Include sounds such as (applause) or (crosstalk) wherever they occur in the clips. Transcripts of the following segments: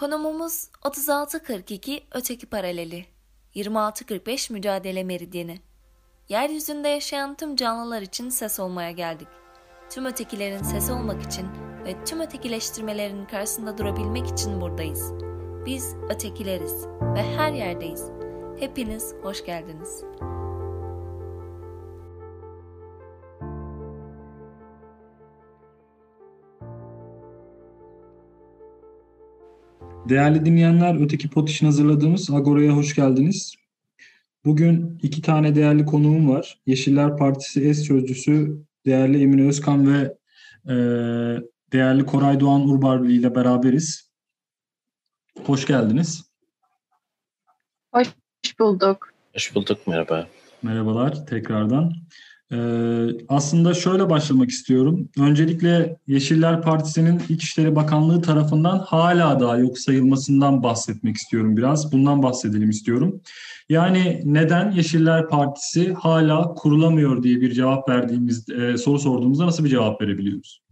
Konumumuz 3642 öteki paraleli, 2645 mücadele meridyeni. Yeryüzünde yaşayan tüm canlılar için ses olmaya geldik. Tüm ötekilerin sesi olmak için ve tüm ötekileştirmelerin karşısında durabilmek için buradayız. Biz ötekileriz ve her yerdeyiz. Hepiniz hoş geldiniz. Değerli dinleyenler, Öteki Pot için hazırladığımız Agora'ya hoş geldiniz. Bugün iki tane değerli konuğum var. Yeşiller Partisi eş sözcüsü değerli Emine Özkan ve e, değerli Koray Doğan Urbarlı ile beraberiz. Hoş geldiniz. Hoş bulduk. Hoş bulduk, merhaba. Merhabalar tekrardan. Ee, aslında şöyle başlamak istiyorum. Öncelikle Yeşiller Partisi'nin İçişleri Bakanlığı tarafından hala daha yok sayılmasından bahsetmek istiyorum biraz. Bundan bahsedelim istiyorum. Yani neden Yeşiller Partisi hala kurulamıyor diye bir cevap verdiğimiz e, soru sorduğumuzda nasıl bir cevap verebiliyoruz?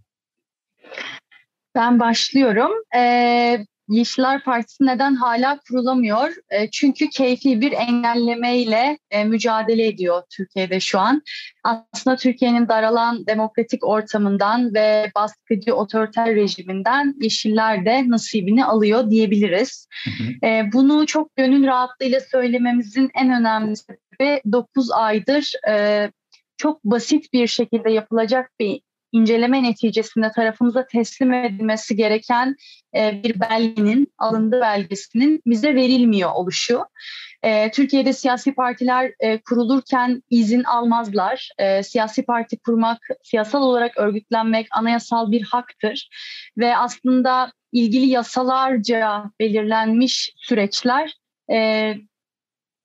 Ben başlıyorum. Ee, Yeşiller Partisi neden hala kurulamıyor? E, çünkü keyfi bir engellemeyle e, mücadele ediyor Türkiye'de şu an. Aslında Türkiye'nin daralan demokratik ortamından ve baskıcı otoriter rejiminden Yeşiller de nasibini alıyor diyebiliriz. E, bunu çok gönül rahatlığıyla söylememizin en önemli sebebi 9 aydır e, çok basit bir şekilde yapılacak bir inceleme neticesinde tarafımıza teslim edilmesi gereken e, bir belgenin, alındı belgesinin bize verilmiyor oluşu. E, Türkiye'de siyasi partiler e, kurulurken izin almazlar. E, siyasi parti kurmak, siyasal olarak örgütlenmek anayasal bir haktır. Ve aslında ilgili yasalarca belirlenmiş süreçler e,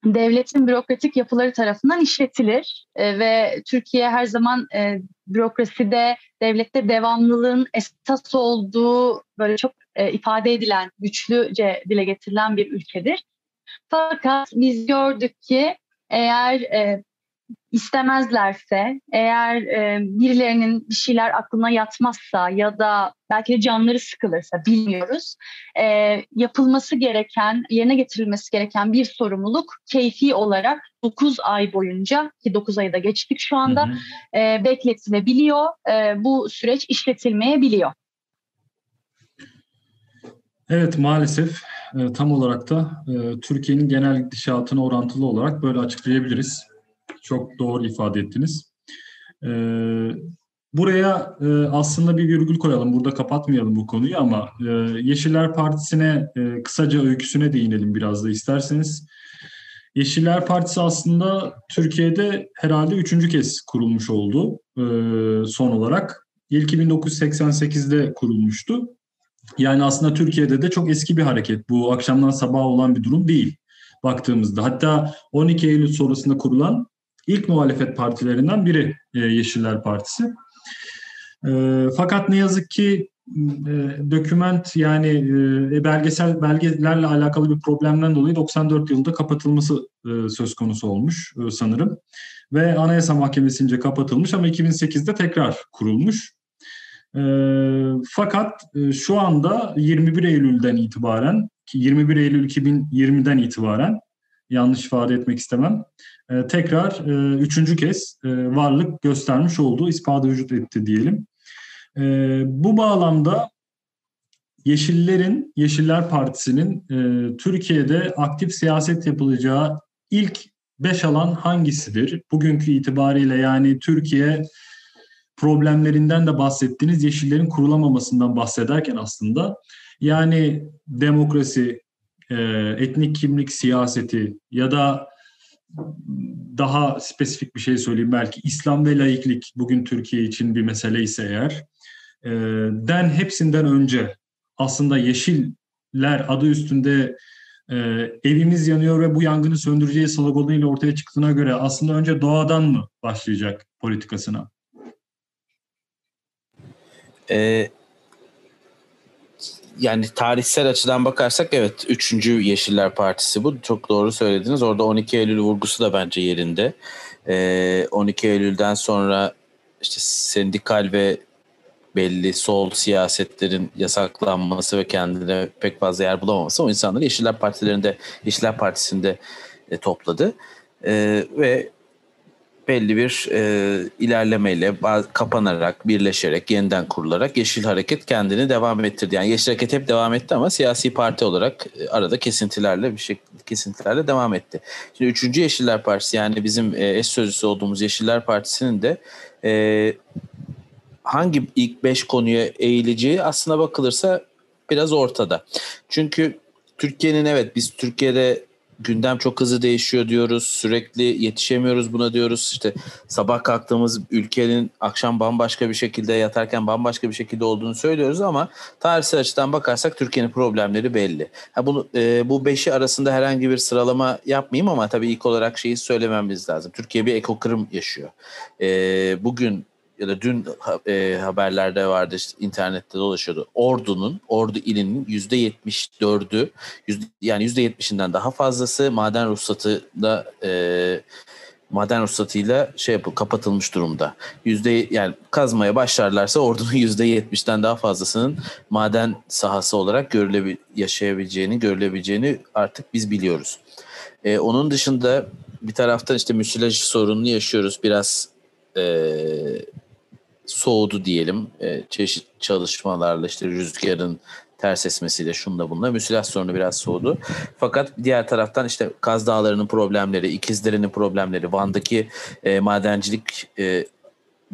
devletin bürokratik yapıları tarafından işletilir e, ve Türkiye her zaman e, bürokraside, devlette devamlılığın esas olduğu böyle çok e, ifade edilen, güçlüce dile getirilen bir ülkedir. Fakat biz gördük ki eğer e, istemezlerse, eğer e, birilerinin bir şeyler aklına yatmazsa ya da belki de canları sıkılırsa bilmiyoruz. E, yapılması gereken, yerine getirilmesi gereken bir sorumluluk keyfi olarak 9 ay boyunca ki 9 ayı da geçtik şu anda hı hı. E, bekletilebiliyor. E, bu süreç işletilmeyebiliyor. Evet maalesef e, tam olarak da e, Türkiye'nin genel gidişatına orantılı olarak böyle açıklayabiliriz. Çok doğru ifade ettiniz. E, buraya e, aslında bir virgül koyalım. Burada kapatmayalım bu konuyu ama e, Yeşiller Partisi'ne e, kısaca öyküsüne değinelim biraz da isterseniz. Yeşiller Partisi aslında Türkiye'de herhalde üçüncü kez kurulmuş oldu e, son olarak. İlki 1988'de kurulmuştu. Yani aslında Türkiye'de de çok eski bir hareket. Bu akşamdan sabaha olan bir durum değil baktığımızda. Hatta 12 Eylül sonrasında kurulan ilk muhalefet partilerinden biri e, Yeşiller Partisi. E, fakat ne yazık ki e, doküment yani e, belgesel belgelerle alakalı bir problemden dolayı 94 yılında kapatılması e, söz konusu olmuş e, sanırım. Ve Anayasa Mahkemesi'nce kapatılmış ama 2008'de tekrar kurulmuş. E, fakat e, şu anda 21 Eylül'den itibaren 21 Eylül 2020'den itibaren yanlış ifade etmek istemem. E, tekrar e, üçüncü kez e, varlık göstermiş olduğu ispatı vücut etti diyelim. E, bu bağlamda Yeşillerin, Yeşiller Partisi'nin e, Türkiye'de aktif siyaset yapılacağı ilk beş alan hangisidir? Bugünkü itibariyle yani Türkiye problemlerinden de bahsettiğiniz Yeşillerin kurulamamasından bahsederken aslında yani demokrasi, etnik kimlik siyaseti ya da daha spesifik bir şey söyleyeyim belki İslam ve laiklik bugün Türkiye için bir mesele ise eğer e, den hepsinden önce aslında yeşiller adı üstünde e, evimiz yanıyor ve bu yangını söndüreceği sloganıyla ortaya çıktığına göre aslında önce doğadan mı başlayacak politikasına? Ee, yani tarihsel açıdan bakarsak evet 3. Yeşiller Partisi bu. Çok doğru söylediniz. Orada 12 Eylül vurgusu da bence yerinde. Ee, 12 Eylül'den sonra işte sendikal ve belli sol siyasetlerin yasaklanması ve kendine pek fazla yer bulamaması o insanları Yeşiller Partilerinde Yeşiller Partisi'nde e, topladı. E, ve belli bir e, ilerlemeyle kapanarak, birleşerek, yeniden kurularak Yeşil Hareket kendini devam ettirdi. Yani Yeşil Hareket hep devam etti ama siyasi parti olarak e, arada kesintilerle bir şey kesintilerle devam etti. Şimdi 3. Yeşiller Partisi yani bizim e, eş sözcüsü olduğumuz Yeşiller Partisi'nin de e, hangi ilk beş konuya eğileceği aslına bakılırsa biraz ortada. Çünkü Türkiye'nin evet biz Türkiye'de gündem çok hızlı değişiyor diyoruz. Sürekli yetişemiyoruz buna diyoruz. İşte sabah kalktığımız ülkenin akşam bambaşka bir şekilde yatarken bambaşka bir şekilde olduğunu söylüyoruz ama tarihsel açıdan bakarsak Türkiye'nin problemleri belli. Ha bunu e, bu beşi arasında herhangi bir sıralama yapmayayım ama tabii ilk olarak şeyi söylememiz lazım. Türkiye bir ekokırım yaşıyor. E, bugün ya da dün e, haberlerde vardı işte internette dolaşıyordu. Ordu'nun, Ordu ilinin yüzde yetmiş dördü yani yüzde yetmişinden daha fazlası maden ruhsatı da e, maden ruhsatıyla şey yapıp kapatılmış durumda. Yüzde yani kazmaya başlarlarsa ordunun (laughs) yüzde yetmişten daha fazlasının maden sahası olarak görülebil yaşayabileceğini, görülebileceğini artık biz biliyoruz. Ee, onun dışında bir taraftan işte müsilaj sorununu yaşıyoruz. Biraz e, soğudu diyelim. E, çeşit çalışmalarla işte rüzgarın ters esmesiyle şunda bununla müsilaj sorunu biraz soğudu. Fakat diğer taraftan işte Kaz Dağları'nın problemleri, İkizdere'nin problemleri, Van'daki e, madencilik e,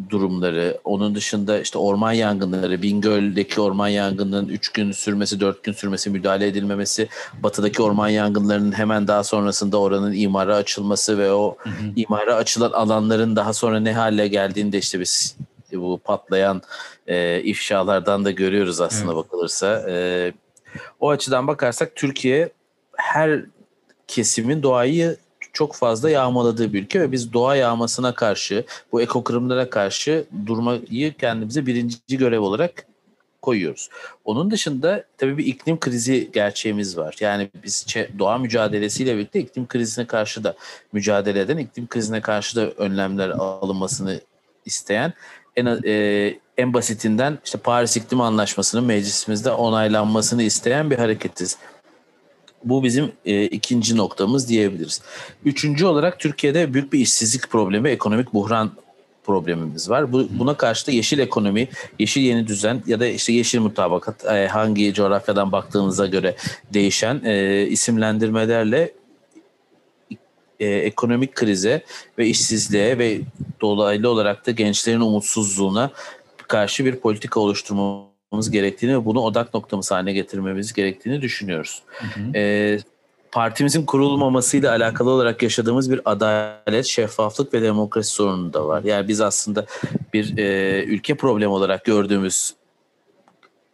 durumları, onun dışında işte orman yangınları, Bingöl'deki orman yangınının 3 gün sürmesi, 4 gün sürmesi, müdahale edilmemesi, batıdaki orman yangınlarının hemen daha sonrasında oranın imara açılması ve o hı hı. imara açılan alanların daha sonra ne hale geldiğini de işte biz bu patlayan e, ifşalardan da görüyoruz aslında evet. bakılırsa. E, o açıdan bakarsak Türkiye her kesimin doğayı çok fazla yağmaladığı bir ülke ve biz doğa yağmasına karşı, bu ekokırımlara karşı durmayı kendimize birinci görev olarak koyuyoruz. Onun dışında tabii bir iklim krizi gerçeğimiz var. Yani biz doğa mücadelesiyle birlikte iklim krizine karşı da mücadele eden, iklim krizine karşı da önlemler alınmasını isteyen en e, en basitinden işte Paris İklim Anlaşması'nın meclisimizde onaylanmasını isteyen bir hareketiz. Bu bizim e, ikinci noktamız diyebiliriz. Üçüncü olarak Türkiye'de büyük bir işsizlik problemi, ekonomik buhran problemimiz var. Bu, buna karşı da yeşil ekonomi, yeşil yeni düzen ya da işte yeşil mutabakat e, hangi coğrafyadan baktığınıza göre değişen e, isimlendirmelerle e, ekonomik krize ve işsizliğe ve dolaylı olarak da gençlerin umutsuzluğuna karşı bir politika oluşturmamız gerektiğini ve bunu odak noktamız haline getirmemiz gerektiğini düşünüyoruz. Hı hı. E, partimizin kurulmamasıyla alakalı olarak yaşadığımız bir adalet, şeffaflık ve demokrasi sorunu da var. Yani biz aslında bir e, ülke problemi olarak gördüğümüz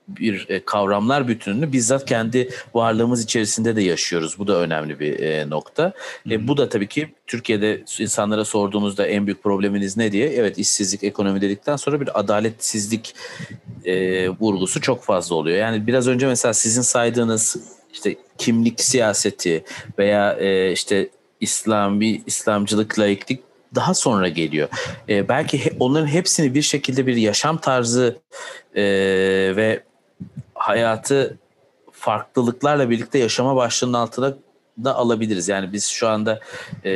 bir e, kavramlar bütününü bizzat kendi varlığımız içerisinde de yaşıyoruz. Bu da önemli bir e, nokta. E, bu da tabii ki Türkiye'de insanlara sorduğunuzda en büyük probleminiz ne diye evet işsizlik, ekonomi dedikten sonra bir adaletsizlik e, vurgusu çok fazla oluyor. Yani biraz önce mesela sizin saydığınız işte kimlik siyaseti veya e, işte İslami İslamcılık, laiklik daha sonra geliyor. E, belki he, onların hepsini bir şekilde bir yaşam tarzı e, ve hayatı farklılıklarla birlikte yaşama başlığının altına da alabiliriz. Yani biz şu anda e,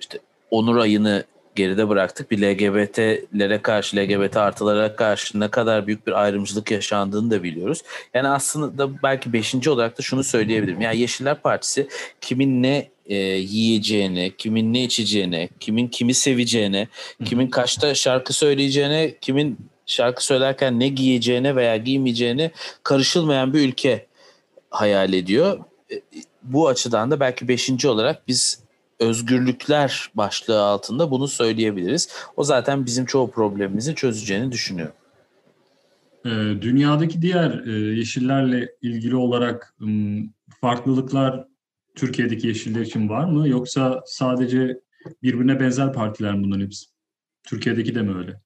işte Onur ayını geride bıraktık. Bir LGBT'lere karşı, LGBT artılara karşı ne kadar büyük bir ayrımcılık yaşandığını da biliyoruz. Yani aslında belki beşinci olarak da şunu söyleyebilirim. Yani Yeşiller Partisi kimin ne e, yiyeceğine, kimin ne içeceğine, kimin kimi seveceğine, kimin kaçta şarkı söyleyeceğine, kimin şarkı söylerken ne giyeceğine veya giymeyeceğine karışılmayan bir ülke hayal ediyor. E, bu açıdan da belki beşinci olarak biz özgürlükler başlığı altında bunu söyleyebiliriz. O zaten bizim çoğu problemimizi çözeceğini düşünüyorum. E, dünyadaki diğer e, yeşillerle ilgili olarak farklılıklar Türkiye'deki yeşiller için var mı? Yoksa sadece birbirine benzer partiler mi bunların hepsi? Türkiye'deki de mi öyle?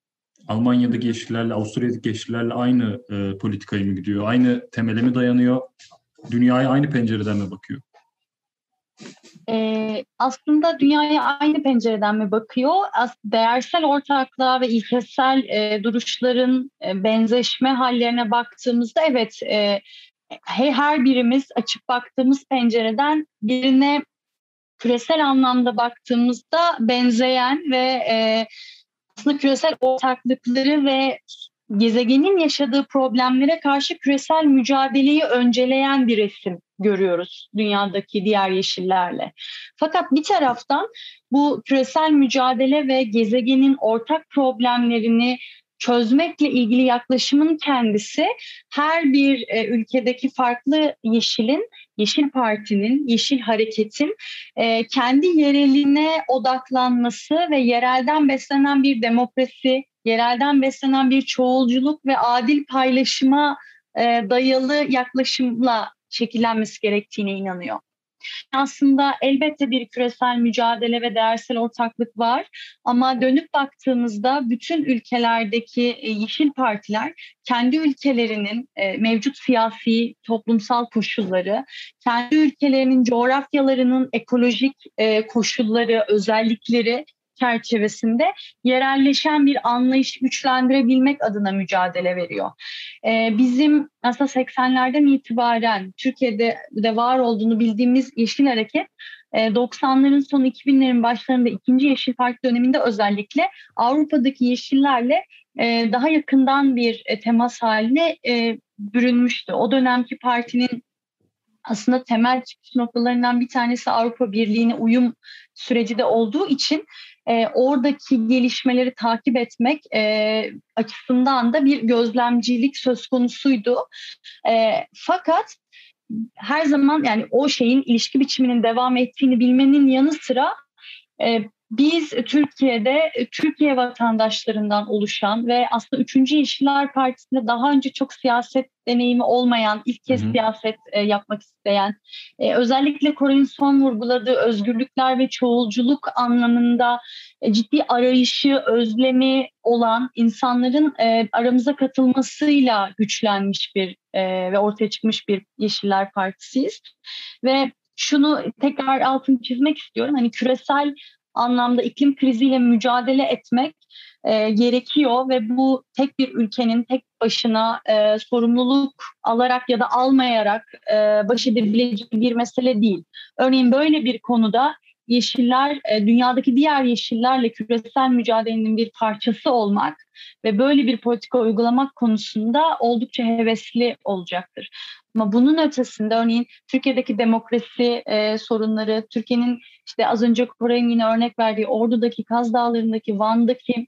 Almanya'daki yeşillerle, Avusturya'daki yeşillerle aynı e, politikayı mı gidiyor? Aynı temele mi dayanıyor? Dünyaya aynı pencereden mi bakıyor? Ee, aslında dünyaya aynı pencereden mi bakıyor? As değersel ortaklığa ve ilkesel e, duruşların e, benzeşme hallerine baktığımızda evet e, her birimiz açıp baktığımız pencereden birine küresel anlamda baktığımızda benzeyen ve e, aslında küresel ortaklıkları ve gezegenin yaşadığı problemlere karşı küresel mücadeleyi önceleyen bir resim görüyoruz dünyadaki diğer yeşillerle. Fakat bir taraftan bu küresel mücadele ve gezegenin ortak problemlerini çözmekle ilgili yaklaşımın kendisi her bir e, ülkedeki farklı yeşilin, Yeşil Parti'nin, Yeşil Hareket'in e, kendi yereline odaklanması ve yerelden beslenen bir demokrasi, yerelden beslenen bir çoğulculuk ve adil paylaşıma e, dayalı yaklaşımla şekillenmesi gerektiğine inanıyor. Aslında elbette bir küresel mücadele ve değersel ortaklık var. Ama dönüp baktığımızda bütün ülkelerdeki e, yeşil partiler kendi ülkelerinin e, mevcut siyasi, toplumsal koşulları, kendi ülkelerinin coğrafyalarının ekolojik e, koşulları, özellikleri çerçevesinde yerelleşen bir anlayış güçlendirebilmek adına mücadele veriyor. Ee, bizim aslında 80'lerden itibaren Türkiye'de de var olduğunu bildiğimiz Yeşil Hareket 90'ların e, sonu 2000'lerin başlarında ikinci Yeşil Parti döneminde özellikle Avrupa'daki yeşillerle e, daha yakından bir e, temas haline bürünmüştü. O dönemki partinin aslında temel çıkış noktalarından bir tanesi Avrupa Birliği'ne uyum süreci de olduğu için e, oradaki gelişmeleri takip etmek e, açısından da bir gözlemcilik söz konusuydu. E, fakat her zaman yani o şeyin ilişki biçiminin devam ettiğini bilmenin yanı sıra e, biz Türkiye'de Türkiye vatandaşlarından oluşan ve aslında 3. Yeşiller Partisi'nde daha önce çok siyaset deneyimi olmayan, ilk kez hı hı. siyaset e, yapmak isteyen, e, özellikle Koray'ın son vurguladığı özgürlükler ve çoğulculuk anlamında e, ciddi arayışı, özlemi olan insanların e, aramıza katılmasıyla güçlenmiş bir e, ve ortaya çıkmış bir Yeşiller Partisiyiz. Ve şunu tekrar altını çizmek istiyorum. Hani küresel anlamda iklim kriziyle mücadele etmek e, gerekiyor ve bu tek bir ülkenin tek başına e, sorumluluk alarak ya da almayarak e, baş edebileceği bir mesele değil. Örneğin böyle bir konuda yeşiller e, dünyadaki diğer yeşillerle küresel mücadelenin bir parçası olmak ve böyle bir politika uygulamak konusunda oldukça hevesli olacaktır. Ama bunun ötesinde örneğin Türkiye'deki demokrasi e, sorunları, Türkiye'nin işte az önce Koray'ın yine örnek verdiği Ordu'daki, Kaz Dağları'ndaki, Van'daki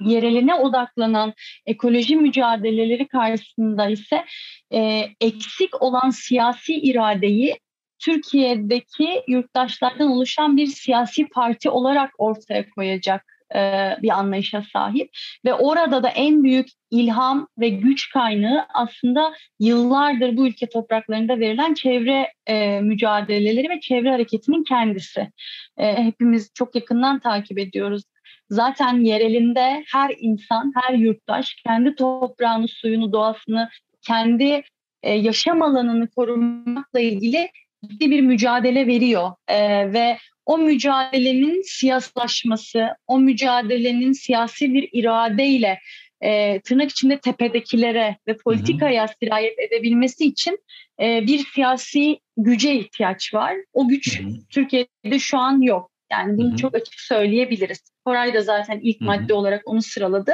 yereline odaklanan ekoloji mücadeleleri karşısında ise e, eksik olan siyasi iradeyi Türkiye'deki yurttaşlardan oluşan bir siyasi parti olarak ortaya koyacak e, bir anlayışa sahip ve orada da en büyük ilham ve güç kaynağı aslında yıllardır bu ülke topraklarında verilen çevre e, mücadeleleri ve çevre hareketinin kendisi. E, hepimiz çok yakından takip ediyoruz. Zaten yerelinde her insan, her yurttaş kendi toprağını, suyunu, doğasını, kendi e, yaşam alanını korumakla ilgili ciddi bir mücadele veriyor e, ve o mücadelenin siyaslaşması, o mücadelenin siyasi bir iradeyle e, tırnak içinde tepedekilere ve politikaya hı hı. sirayet edebilmesi için e, bir siyasi güce ihtiyaç var. O güç hı hı. Türkiye'de şu an yok. Yani bunu hı hı. çok açık söyleyebiliriz. Koray da zaten ilk hı hı. madde olarak onu sıraladı.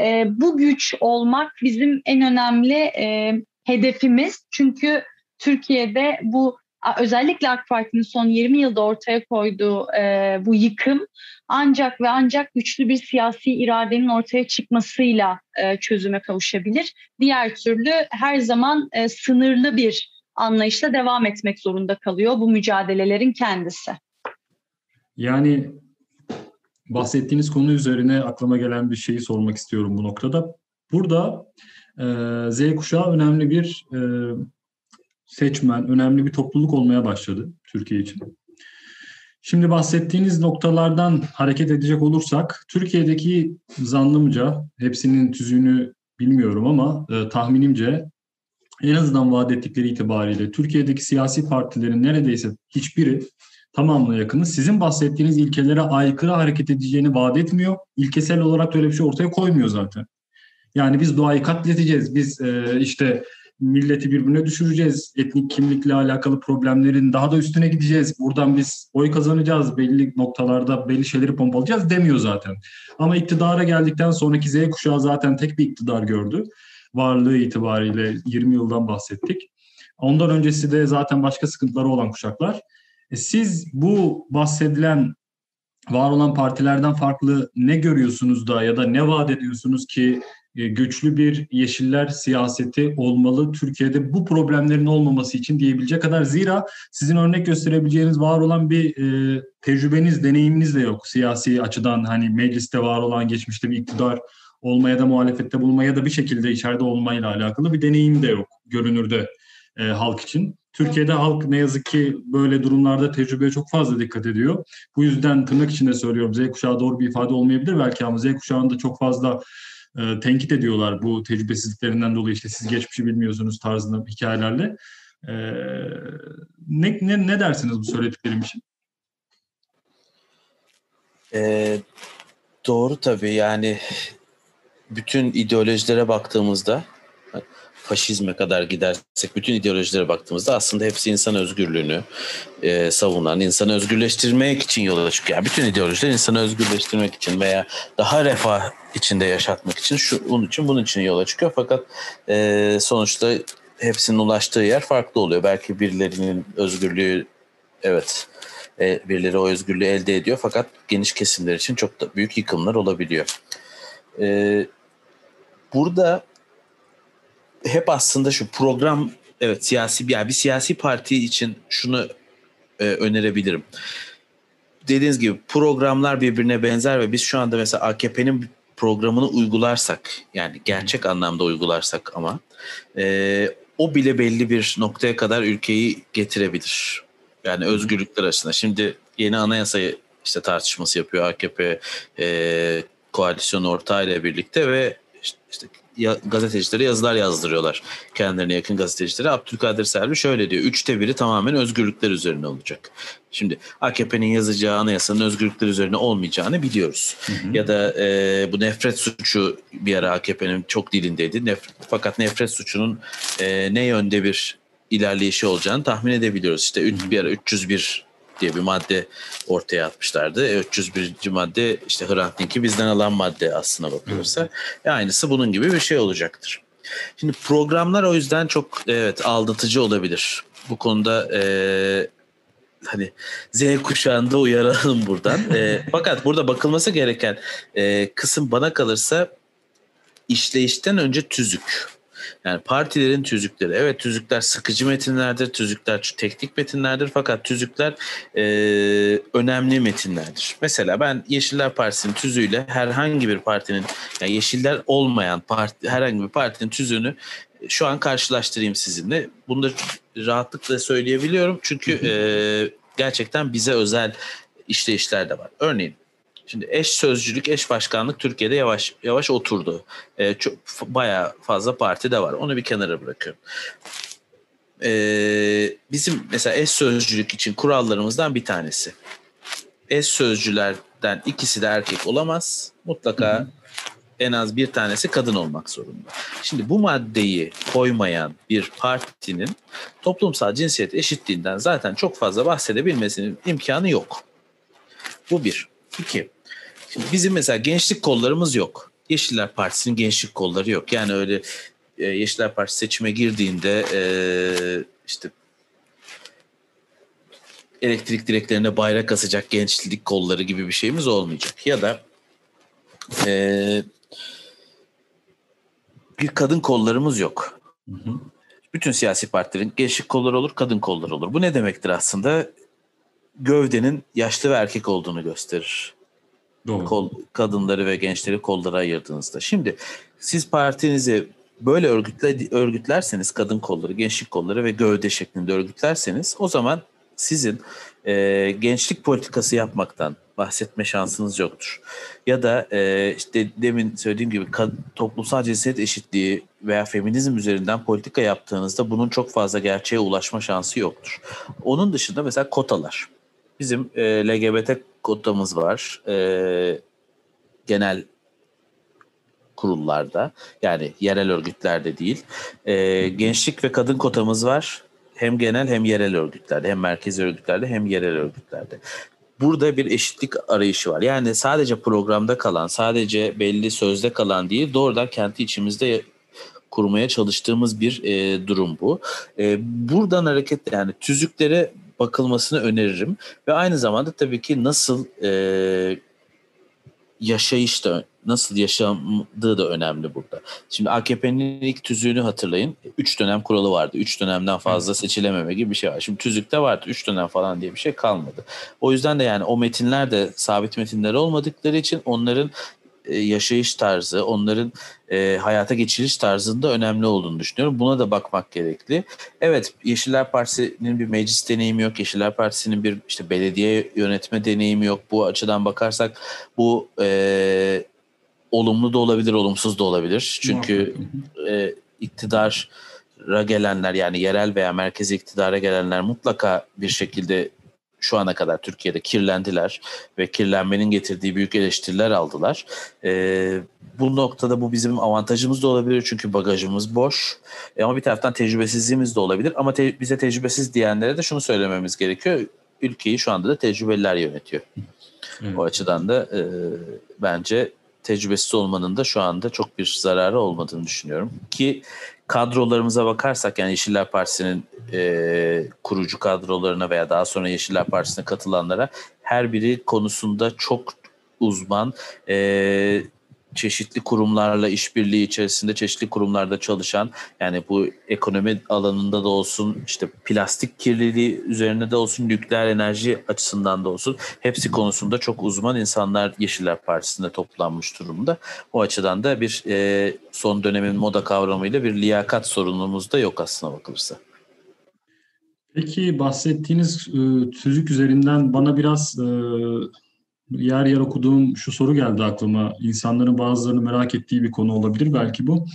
E, bu güç olmak bizim en önemli e, hedefimiz. Çünkü Türkiye'de bu özellikle AK Parti'nin son 20 yılda ortaya koyduğu e, bu yıkım ancak ve ancak güçlü bir siyasi iradenin ortaya çıkmasıyla e, çözüme kavuşabilir. Diğer türlü her zaman e, sınırlı bir anlayışla devam etmek zorunda kalıyor bu mücadelelerin kendisi. Yani bahsettiğiniz konu üzerine aklıma gelen bir şeyi sormak istiyorum bu noktada. Burada e, Z kuşağı önemli bir e, seçmen, önemli bir topluluk olmaya başladı Türkiye için. Şimdi bahsettiğiniz noktalardan hareket edecek olursak, Türkiye'deki zannımca, hepsinin tüzüğünü bilmiyorum ama e, tahminimce en azından vaat ettikleri itibariyle Türkiye'deki siyasi partilerin neredeyse hiçbiri tamamına yakını sizin bahsettiğiniz ilkelere aykırı hareket edeceğini vaat etmiyor. İlkesel olarak öyle bir şey ortaya koymuyor zaten. Yani biz doğayı katleteceğiz, biz e, işte milleti birbirine düşüreceğiz, etnik kimlikle alakalı problemlerin daha da üstüne gideceğiz, buradan biz oy kazanacağız, belli noktalarda belli şeyleri pompalayacağız demiyor zaten. Ama iktidara geldikten sonraki Z kuşağı zaten tek bir iktidar gördü. Varlığı itibariyle 20 yıldan bahsettik. Ondan öncesi de zaten başka sıkıntıları olan kuşaklar. E siz bu bahsedilen var olan partilerden farklı ne görüyorsunuz da ya da ne vaat ediyorsunuz ki güçlü bir yeşiller siyaseti olmalı Türkiye'de bu problemlerin olmaması için diyebilecek kadar zira sizin örnek gösterebileceğiniz var olan bir e, tecrübeniz, deneyiminiz de yok siyasi açıdan hani mecliste var olan geçmişte bir iktidar olmaya da muhalefette bulmaya da bir şekilde içeride olmayla alakalı bir deneyim de yok görünürde e, halk için. Türkiye'de halk ne yazık ki böyle durumlarda tecrübeye çok fazla dikkat ediyor. Bu yüzden tırnak içinde söylüyorum Z kuşağı doğru bir ifade olmayabilir belki ama Z kuşağında çok fazla e, tenkit ediyorlar bu tecrübesizliklerinden dolayı işte siz geçmişi bilmiyorsunuz tarzında hikayelerle. E, ne, ne, ne dersiniz bu söylediklerim için? E, doğru tabii yani bütün ideolojilere baktığımızda faşizme kadar gidersek bütün ideolojilere baktığımızda aslında hepsi insan özgürlüğünü e, savunan, insanı özgürleştirmek için yola çıkıyor. Yani bütün ideolojiler insanı özgürleştirmek için veya daha refah içinde yaşatmak için, şu, onun için bunun için yola çıkıyor. Fakat e, sonuçta hepsinin ulaştığı yer farklı oluyor. Belki birilerinin özgürlüğü evet e, birileri o özgürlüğü elde ediyor fakat geniş kesimler için çok da büyük yıkımlar olabiliyor. E, burada hep aslında şu program evet siyasi bir yani bir siyasi parti için şunu e, önerebilirim. Dediğiniz gibi programlar birbirine benzer ve biz şu anda mesela AKP'nin programını uygularsak yani gerçek anlamda uygularsak ama e, o bile belli bir noktaya kadar ülkeyi getirebilir. Yani özgürlükler açısından. Şimdi yeni anayasayı işte tartışması yapıyor AKP e, koalisyon ortağıyla birlikte ve işte, işte ya, gazetecilere yazılar yazdırıyorlar. Kendilerine yakın gazetecilere. Abdülkadir Selvi şöyle diyor. Üçte biri tamamen özgürlükler üzerine olacak. Şimdi AKP'nin yazacağı anayasanın özgürlükler üzerine olmayacağını biliyoruz. Hı hı. Ya da e, bu nefret suçu bir ara AKP'nin çok dilindeydi. Nef fakat nefret suçunun e, ne yönde bir ilerleyişi olacağını tahmin edebiliyoruz. İşte bir ara 301 diye bir madde ortaya atmışlardı. 301. E, madde işte Hrant Dink'i bizden alan madde aslına bakılırsa. E aynısı bunun gibi bir şey olacaktır. Şimdi programlar o yüzden çok evet aldatıcı olabilir. Bu konuda e, hani Z kuşağında uyaralım buradan. e, (laughs) fakat burada bakılması gereken e, kısım bana kalırsa işleyişten önce tüzük. Yani partilerin tüzükleri. Evet tüzükler sıkıcı metinlerdir, tüzükler teknik metinlerdir fakat tüzükler e, önemli metinlerdir. Mesela ben Yeşiller Partisi'nin tüzüğüyle herhangi bir partinin, yani Yeşiller olmayan parti, herhangi bir partinin tüzüğünü şu an karşılaştırayım sizinle. Bunu da rahatlıkla söyleyebiliyorum çünkü e, gerçekten bize özel işleyişler de var. Örneğin Şimdi eş sözcülük, eş başkanlık Türkiye'de yavaş yavaş oturdu. E, çok bayağı fazla parti de var. Onu bir kenara bırakıyorum. E, bizim mesela eş sözcülük için kurallarımızdan bir tanesi. Eş sözcülerden ikisi de erkek olamaz. Mutlaka hı hı. en az bir tanesi kadın olmak zorunda. Şimdi bu maddeyi koymayan bir partinin toplumsal cinsiyet eşitliğinden zaten çok fazla bahsedebilmesinin imkanı yok. Bu bir. İki, bizim mesela gençlik kollarımız yok. Yeşiller Partisi'nin gençlik kolları yok. Yani öyle e, Yeşiller Partisi seçime girdiğinde e, işte elektrik direklerine bayrak asacak gençlik kolları gibi bir şeyimiz olmayacak. Ya da e, bir kadın kollarımız yok. Hı hı. Bütün siyasi partilerin gençlik kolları olur, kadın kolları olur. Bu ne demektir aslında? Gövdenin yaşlı ve erkek olduğunu gösterir. Doğru. Kol, kadınları ve gençleri kollara ayırdığınızda. Şimdi siz partinizi böyle örgütle, örgütlerseniz kadın kolları, gençlik kolları ve gövde şeklinde örgütlerseniz o zaman sizin e, gençlik politikası yapmaktan bahsetme şansınız yoktur. Ya da e, işte demin söylediğim gibi toplumsal cinsiyet eşitliği veya feminizm üzerinden politika yaptığınızda bunun çok fazla gerçeğe ulaşma şansı yoktur. Onun dışında mesela kotalar. Bizim e, LGBT kotamız var. E, genel kurullarda yani yerel örgütlerde değil. E, gençlik ve kadın kotamız var. Hem genel hem yerel örgütlerde hem merkezi örgütlerde hem yerel örgütlerde. Burada bir eşitlik arayışı var. Yani sadece programda kalan, sadece belli sözde kalan değil, doğrudan kendi içimizde kurmaya çalıştığımız bir e, durum bu. E, buradan hareket yani tüzüklere bakılmasını öneririm ve aynı zamanda tabii ki nasıl e, yaşayış da nasıl yaşandığı da önemli burada. Şimdi AKP'nin ilk tüzüğünü hatırlayın. Üç dönem kuralı vardı. Üç dönemden fazla seçilememe gibi bir şey var. Şimdi tüzükte vardı. Üç dönem falan diye bir şey kalmadı. O yüzden de yani o metinler de sabit metinler olmadıkları için onların e, yaşayış tarzı, onların e, hayata geçiriş tarzında önemli olduğunu düşünüyorum. Buna da bakmak gerekli. Evet, Yeşiller Partisi'nin bir meclis deneyimi yok. Yeşiller Partisi'nin bir işte belediye yönetme deneyimi yok. Bu açıdan bakarsak bu e, olumlu da olabilir, olumsuz da olabilir. Çünkü e, iktidara gelenler yani yerel veya merkezi iktidara gelenler mutlaka bir şekilde şu ana kadar Türkiye'de kirlendiler ve kirlenmenin getirdiği büyük eleştiriler aldılar. E, bu noktada bu bizim avantajımız da olabilir çünkü bagajımız boş. E, ama bir taraftan tecrübesizliğimiz de olabilir ama te- bize tecrübesiz diyenlere de şunu söylememiz gerekiyor. Ülkeyi şu anda da tecrübeliler yönetiyor. Evet. O açıdan da e, bence tecrübesiz olmanın da şu anda çok bir zararı olmadığını düşünüyorum. Ki kadrolarımıza bakarsak yani Yeşiller Partisi'nin e, kurucu kadrolarına veya daha sonra Yeşiller Partisi'ne katılanlara her biri konusunda çok uzman, e, çeşitli kurumlarla işbirliği içerisinde çeşitli kurumlarda çalışan yani bu ekonomi alanında da olsun işte plastik kirliliği üzerine de olsun nükleer enerji açısından da olsun hepsi konusunda çok uzman insanlar Yeşiller Partisi'nde toplanmış durumda. O açıdan da bir e, son dönemin moda kavramıyla bir liyakat sorunumuz da yok aslına bakılırsa. Peki bahsettiğiniz e, tüzük üzerinden bana biraz e, yer yer okuduğum şu soru geldi aklıma. İnsanların bazılarını merak ettiği bir konu olabilir belki bu.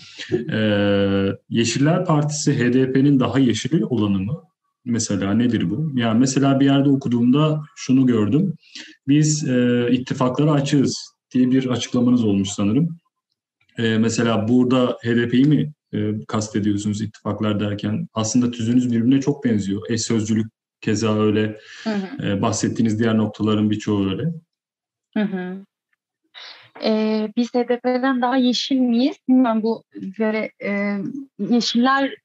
Ee, Yeşiller Partisi HDP'nin daha yeşil olanı mı? Mesela nedir bu? Yani mesela bir yerde okuduğumda şunu gördüm. Biz e, ittifaklara açığız diye bir açıklamanız olmuş sanırım. E, mesela burada HDP'yi mi e, kastediyorsunuz ittifaklar derken? Aslında tüzünüz birbirine çok benziyor. Eş sözcülük keza öyle. Hı hı. E, bahsettiğiniz diğer noktaların birçoğu öyle. Hı hı. Ee, biz HDP'den daha yeşil miyiz? Bilmiyorum bu böyle e, Yeşiller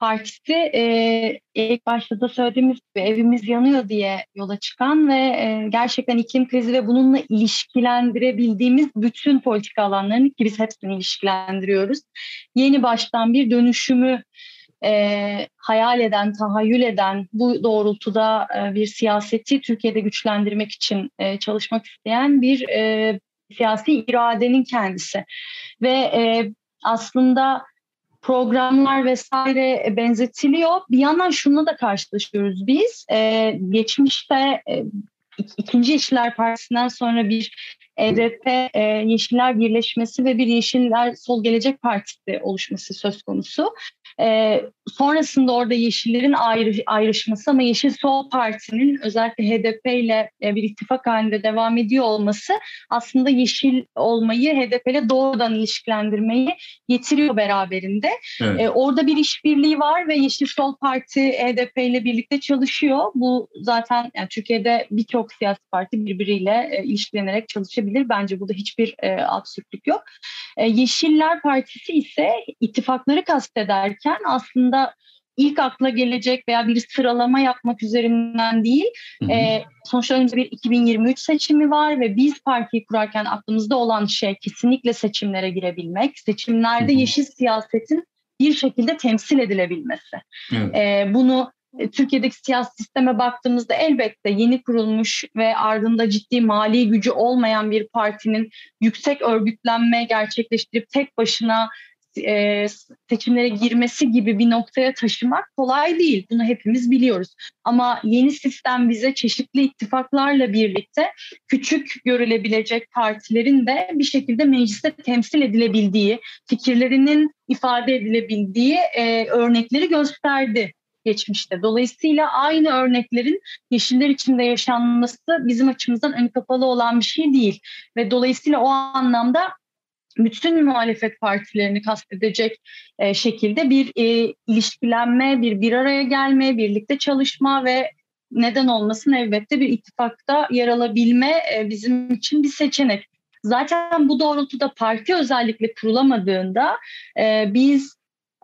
Partisi e, ilk başta da söylediğimiz gibi evimiz yanıyor diye yola çıkan ve e, gerçekten iklim krizi ve bununla ilişkilendirebildiğimiz bütün politika alanlarını ki biz hepsini ilişkilendiriyoruz. Yeni baştan bir dönüşümü e, hayal eden, tahayyül eden, bu doğrultuda e, bir siyaseti Türkiye'de güçlendirmek için e, çalışmak isteyen bir e, siyasi iradenin kendisi. Ve e, aslında programlar vesaire benzetiliyor. Bir yandan şunu da karşılaşıyoruz biz. E, geçmişte e, ikinci Yeşiller Partisi'nden sonra bir EDP e, Yeşiller Birleşmesi ve bir Yeşiller Sol Gelecek Partisi oluşması söz konusu. E, sonrasında orada Yeşillerin ayrı, ayrışması ama Yeşil Sol Parti'nin özellikle HDP ile e, bir ittifak halinde devam ediyor olması aslında Yeşil olmayı HDP ile doğrudan ilişkilendirmeyi getiriyor beraberinde. Evet. E, orada bir işbirliği var ve Yeşil Sol Parti HDP ile birlikte çalışıyor. Bu zaten yani Türkiye'de birçok siyasi parti birbiriyle e, ilişkilenerek çalışabilir. Bence burada hiçbir e, absürtlük yok. E, Yeşiller Partisi ise ittifakları kastederken derken aslında ilk akla gelecek veya bir sıralama yapmak üzerinden değil. Hı hı. E, sonuçta önce bir 2023 seçimi var ve biz partiyi kurarken aklımızda olan şey kesinlikle seçimlere girebilmek. Seçimlerde hı hı. yeşil siyasetin bir şekilde temsil edilebilmesi. Evet. E, bunu Türkiye'deki siyasi sisteme baktığımızda elbette yeni kurulmuş ve ardında ciddi mali gücü olmayan bir partinin yüksek örgütlenme gerçekleştirip tek başına e, seçimlere girmesi gibi bir noktaya taşımak kolay değil. Bunu hepimiz biliyoruz. Ama yeni sistem bize çeşitli ittifaklarla birlikte küçük görülebilecek partilerin de bir şekilde mecliste temsil edilebildiği, fikirlerinin ifade edilebildiği e, örnekleri gösterdi geçmişte. Dolayısıyla aynı örneklerin yeşiller içinde yaşanması bizim açımızdan ön kapalı olan bir şey değil. Ve dolayısıyla o anlamda bütün muhalefet partilerini kastedecek e, şekilde bir e, ilişkilenme, bir bir araya gelme, birlikte çalışma ve neden olmasın elbette bir ittifakta yer alabilme e, bizim için bir seçenek. Zaten bu doğrultuda parti özellikle kurulamadığında e, biz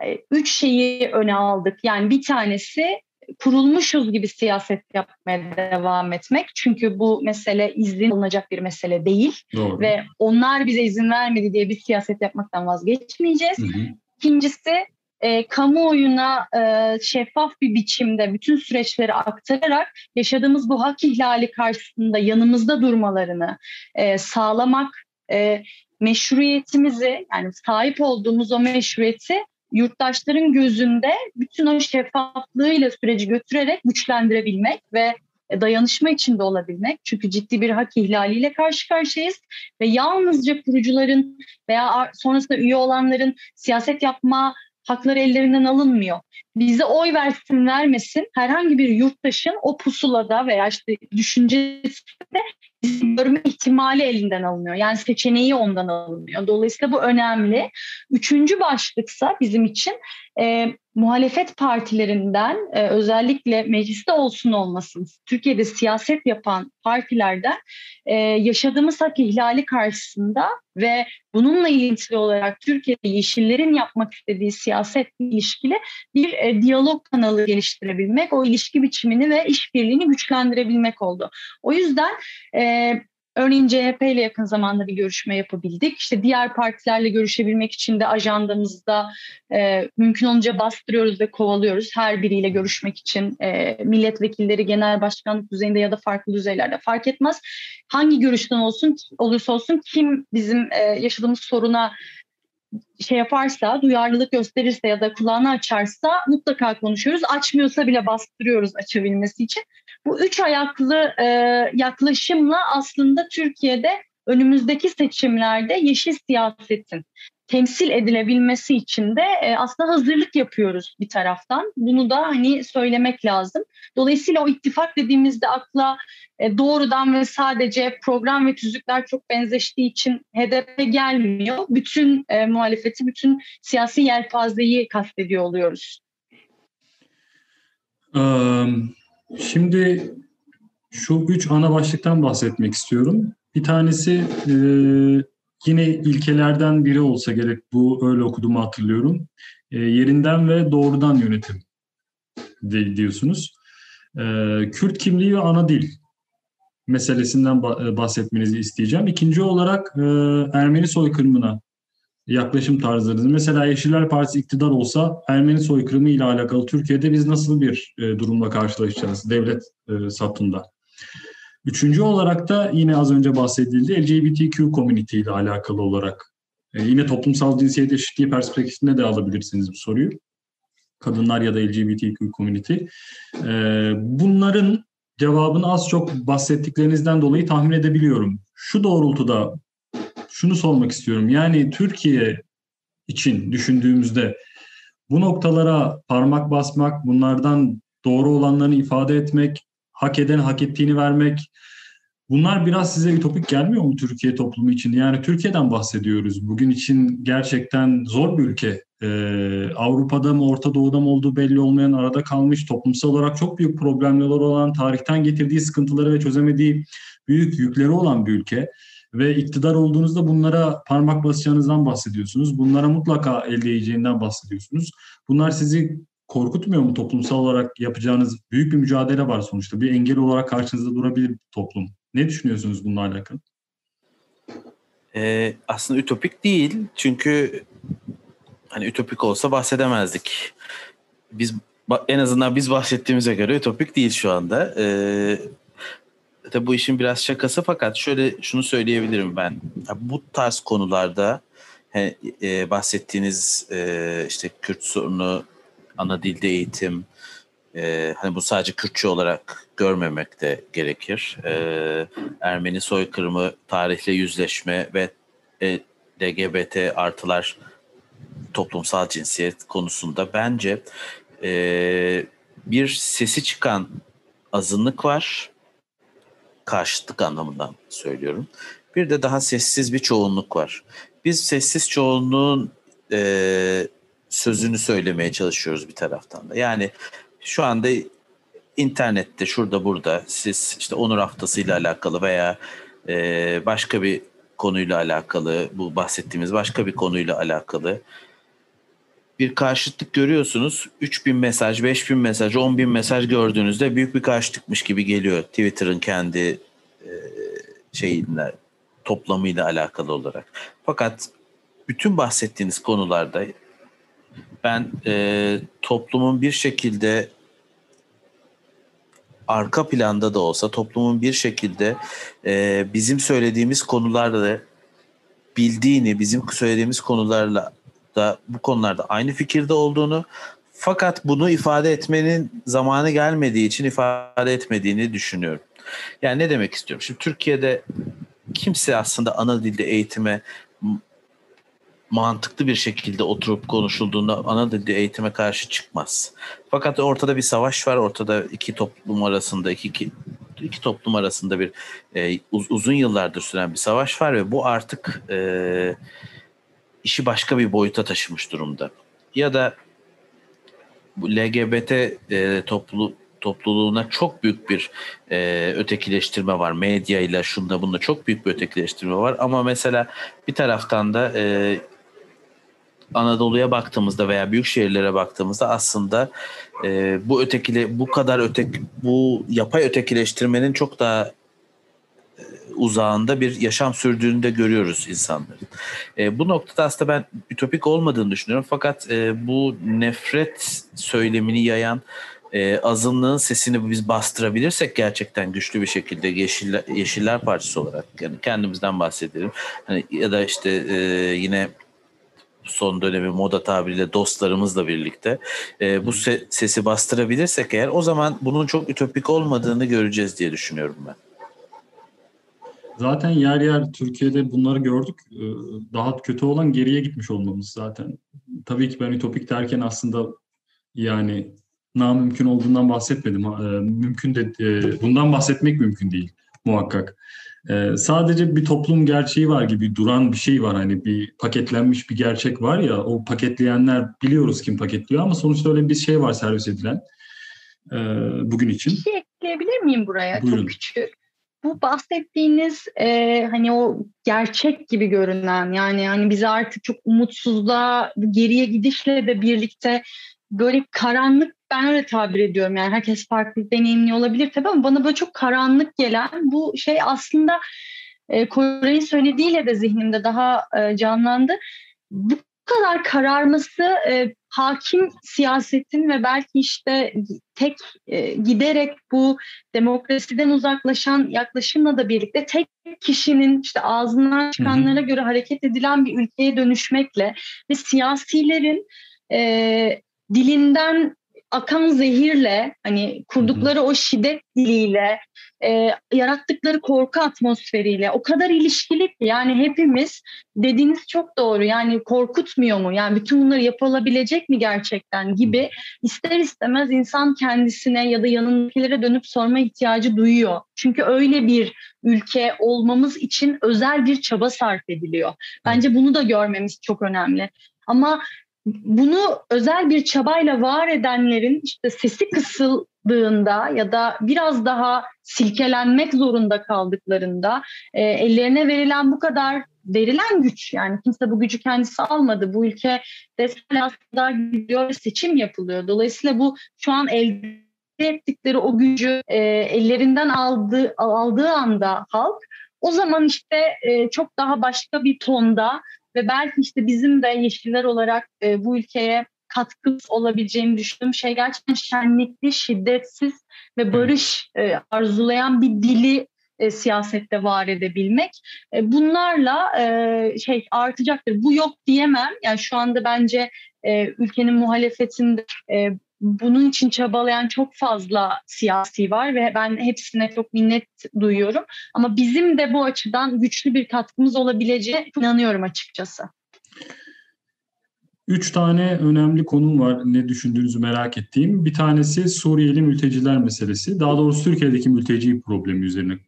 e, üç şeyi öne aldık. Yani bir tanesi kurulmuşuz gibi siyaset yapmaya devam etmek. Çünkü bu mesele izin alınacak bir mesele değil. Doğru. Ve onlar bize izin vermedi diye bir siyaset yapmaktan vazgeçmeyeceğiz. Hı hı. İkincisi e, kamuoyuna e, şeffaf bir biçimde bütün süreçleri aktararak yaşadığımız bu hak ihlali karşısında yanımızda durmalarını e, sağlamak, e, meşruiyetimizi yani sahip olduğumuz o meşruiyeti yurttaşların gözünde bütün o şeffaflığıyla süreci götürerek güçlendirebilmek ve dayanışma içinde olabilmek. Çünkü ciddi bir hak ihlaliyle karşı karşıyayız ve yalnızca kurucuların veya sonrasında üye olanların siyaset yapma hakları ellerinden alınmıyor. Bize oy versin vermesin herhangi bir yurttaşın o pusulada veya işte düşüncesinde görme ihtimali elinden alınıyor. Yani seçeneği ondan alınıyor. Dolayısıyla bu önemli. Üçüncü başlıksa bizim için e, muhalefet partilerinden e, özellikle mecliste olsun olmasın Türkiye'de siyaset yapan partilerden e, yaşadığımız hak ihlali karşısında ve bununla ilintili olarak Türkiye'de yeşillerin yapmak istediği siyaset ilişkili bir e, diyalog kanalı geliştirebilmek, o ilişki biçimini ve işbirliğini güçlendirebilmek oldu. O yüzden e, Örneğin CHP ile yakın zamanda bir görüşme yapabildik. İşte diğer partilerle görüşebilmek için de ajandamızda e, mümkün olunca bastırıyoruz ve kovalıyoruz. Her biriyle görüşmek için e, milletvekilleri genel başkanlık düzeyinde ya da farklı düzeylerde fark etmez. Hangi görüşten olsun olursa olsun kim bizim e, yaşadığımız soruna şey yaparsa, duyarlılık gösterirse ya da kulağını açarsa mutlaka konuşuyoruz. Açmıyorsa bile bastırıyoruz açabilmesi için. Bu üç ayaklı e, yaklaşımla aslında Türkiye'de önümüzdeki seçimlerde yeşil siyasetin temsil edilebilmesi için de e, aslında hazırlık yapıyoruz bir taraftan. Bunu da hani söylemek lazım. Dolayısıyla o ittifak dediğimizde akla e, doğrudan ve sadece program ve tüzükler çok benzeştiği için HDP gelmiyor. Bütün e, muhalefeti, bütün siyasi yelpazeyi kastediyor oluyoruz. Şimdi şu üç ana başlıktan bahsetmek istiyorum. Bir tanesi e, yine ilkelerden biri olsa gerek bu öyle okuduğumu hatırlıyorum. E, yerinden ve doğrudan yönetim de, diyorsunuz. E, Kürt kimliği ve ana dil meselesinden e, bahsetmenizi isteyeceğim. İkinci olarak e, Ermeni soykırımına yaklaşım tarzlarınız. Mesela Yeşiller Partisi iktidar olsa Ermeni soykırımı ile alakalı Türkiye'de biz nasıl bir e, durumla karşılaşacağız devlet e, satında? Üçüncü olarak da yine az önce bahsedildi LGBTQ community ile alakalı olarak. E, yine toplumsal cinsiyet eşitliği perspektifinde de alabilirsiniz bu soruyu. Kadınlar ya da LGBTQ community. E, bunların cevabını az çok bahsettiklerinizden dolayı tahmin edebiliyorum. Şu doğrultuda şunu sormak istiyorum. Yani Türkiye için düşündüğümüzde bu noktalara parmak basmak, bunlardan doğru olanlarını ifade etmek, hak eden hak ettiğini vermek, bunlar biraz size ütopik gelmiyor mu Türkiye toplumu için? Yani Türkiye'den bahsediyoruz. Bugün için gerçekten zor bir ülke. Ee, Avrupa'da mı Orta Doğu'da mı olduğu belli olmayan arada kalmış toplumsal olarak çok büyük problemleri olan tarihten getirdiği sıkıntıları ve çözemediği büyük yükleri olan bir ülke ve iktidar olduğunuzda bunlara parmak basacağınızdan bahsediyorsunuz. Bunlara mutlaka elde edeceğinden bahsediyorsunuz. Bunlar sizi korkutmuyor mu toplumsal olarak yapacağınız büyük bir mücadele var sonuçta. Bir engel olarak karşınızda durabilir toplum. Ne düşünüyorsunuz bununla alakalı? Ee, aslında ütopik değil. Çünkü hani ütopik olsa bahsedemezdik. Biz en azından biz bahsettiğimize göre ütopik değil şu anda. Ee, tabii bu işin biraz şakası fakat şöyle şunu söyleyebilirim ben. Bu tarz konularda he, e, bahsettiğiniz e, işte Kürt sorunu, ana dilde eğitim, e, hani bu sadece Kürtçe olarak görmemek de gerekir. E, Ermeni soykırımı, tarihle yüzleşme ve e, LGBT artılar toplumsal cinsiyet konusunda bence e, bir sesi çıkan azınlık var. Karşıtlık anlamından söylüyorum. Bir de daha sessiz bir çoğunluk var. Biz sessiz çoğunluğun e, sözünü söylemeye çalışıyoruz bir taraftan da. Yani şu anda internette şurada burada siz işte onur haftasıyla alakalı veya e, başka bir konuyla alakalı bu bahsettiğimiz başka bir konuyla alakalı bir karşıtlık görüyorsunuz. 3000 mesaj, 5000 mesaj, 10.000 mesaj gördüğünüzde büyük bir karşıtlıkmış gibi geliyor Twitter'ın kendi e, şeyinle toplamıyla alakalı olarak. Fakat bütün bahsettiğiniz konularda ben e, toplumun bir şekilde arka planda da olsa toplumun bir şekilde e, bizim söylediğimiz konularla bildiğini, bizim söylediğimiz konularla da bu konularda aynı fikirde olduğunu fakat bunu ifade etmenin zamanı gelmediği için ifade etmediğini düşünüyorum. Yani ne demek istiyorum? Şimdi Türkiye'de kimse aslında ana dilde eğitime mantıklı bir şekilde oturup konuşulduğunda ana dilde eğitime karşı çıkmaz. Fakat ortada bir savaş var. Ortada iki toplum arasında iki, iki, iki toplum arasında bir e, uz, uzun yıllardır süren bir savaş var ve bu artık e, işi başka bir boyuta taşımış durumda. Ya da bu LGBT e, toplu topluluğuna çok büyük bir e, ötekileştirme var. Medya ile şunda bunda çok büyük bir ötekileştirme var. Ama mesela bir taraftan da e, Anadolu'ya baktığımızda veya büyük şehirlere baktığımızda aslında e, bu ötekile bu kadar ötek bu yapay ötekileştirmenin çok daha e, uzağında bir yaşam sürdüğünü de görüyoruz insanların. E, bu noktada aslında ben ütopik olmadığını düşünüyorum fakat e, bu nefret söylemini yayan e, azınlığın sesini biz bastırabilirsek gerçekten güçlü bir şekilde Yeşiller, Yeşiller Partisi olarak yani kendimizden bahsedelim. Hani ya da işte e, yine son dönemi moda tabiriyle dostlarımızla birlikte e, bu se- sesi bastırabilirsek eğer o zaman bunun çok ütopik olmadığını göreceğiz diye düşünüyorum ben. Zaten yer yer Türkiye'de bunları gördük. Ee, daha kötü olan geriye gitmiş olmamız zaten. Tabii ki ben ütopik derken aslında yani namümkün olduğundan bahsetmedim. Ee, mümkün de e, bundan bahsetmek mümkün değil muhakkak. Ee, sadece bir toplum gerçeği var gibi duran bir şey var. Hani bir paketlenmiş bir gerçek var ya o paketleyenler biliyoruz kim paketliyor ama sonuçta öyle bir şey var servis edilen e, bugün için. Bir şey ekleyebilir miyim buraya? Buyurun. Çok küçük. Bu bahsettiğiniz e, hani o gerçek gibi görünen yani hani bizi artık çok umutsuzluğa geriye gidişle de birlikte böyle karanlık ben öyle tabir ediyorum yani herkes farklı deneyimli olabilir tabii ama bana böyle çok karanlık gelen bu şey aslında e, Kore'nin söylediğiyle de zihnimde daha e, canlandı. Bu kadar kararması e, hakim siyasetin ve belki işte tek e, giderek bu demokrasiden uzaklaşan yaklaşımla da birlikte tek kişinin işte ağzından çıkanlara göre hareket edilen bir ülkeye dönüşmekle ve siyasilerin e, dilinden akan zehirle hani kurdukları o şiddet diliyle e, yarattıkları korku atmosferiyle o kadar ilişkili ki yani hepimiz dediğiniz çok doğru yani korkutmuyor mu yani bütün bunları yapılabilecek mi gerçekten gibi ister istemez insan kendisine ya da yanındakilere dönüp sorma ihtiyacı duyuyor. Çünkü öyle bir ülke olmamız için özel bir çaba sarf ediliyor. Bence bunu da görmemiz çok önemli. Ama bunu özel bir çabayla var edenlerin işte sesi kısıldığında ya da biraz daha silkelenmek zorunda kaldıklarında e, ellerine verilen bu kadar verilen güç yani kimse bu gücü kendisi almadı. Bu ülke aslında gidiyor seçim yapılıyor. Dolayısıyla bu şu an elde ettikleri o gücü e, ellerinden aldığı, aldığı anda halk o zaman işte e, çok daha başka bir tonda ve belki işte bizim de yeşiller olarak e, bu ülkeye katkı olabileceğini düşündüğüm şey gerçekten şenlikli, şiddetsiz ve barış e, arzulayan bir dili e, siyasette var edebilmek. E, bunlarla e, şey artacaktır. Bu yok diyemem. Yani şu anda bence e, ülkenin muhalefetinde e, bunun için çabalayan çok fazla siyasi var ve ben hepsine çok minnet duyuyorum. Ama bizim de bu açıdan güçlü bir katkımız olabileceğine inanıyorum açıkçası. Üç tane önemli konum var ne düşündüğünüzü merak ettiğim. Bir tanesi Suriyeli mülteciler meselesi. Daha doğrusu Türkiye'deki mülteci problemi üzerine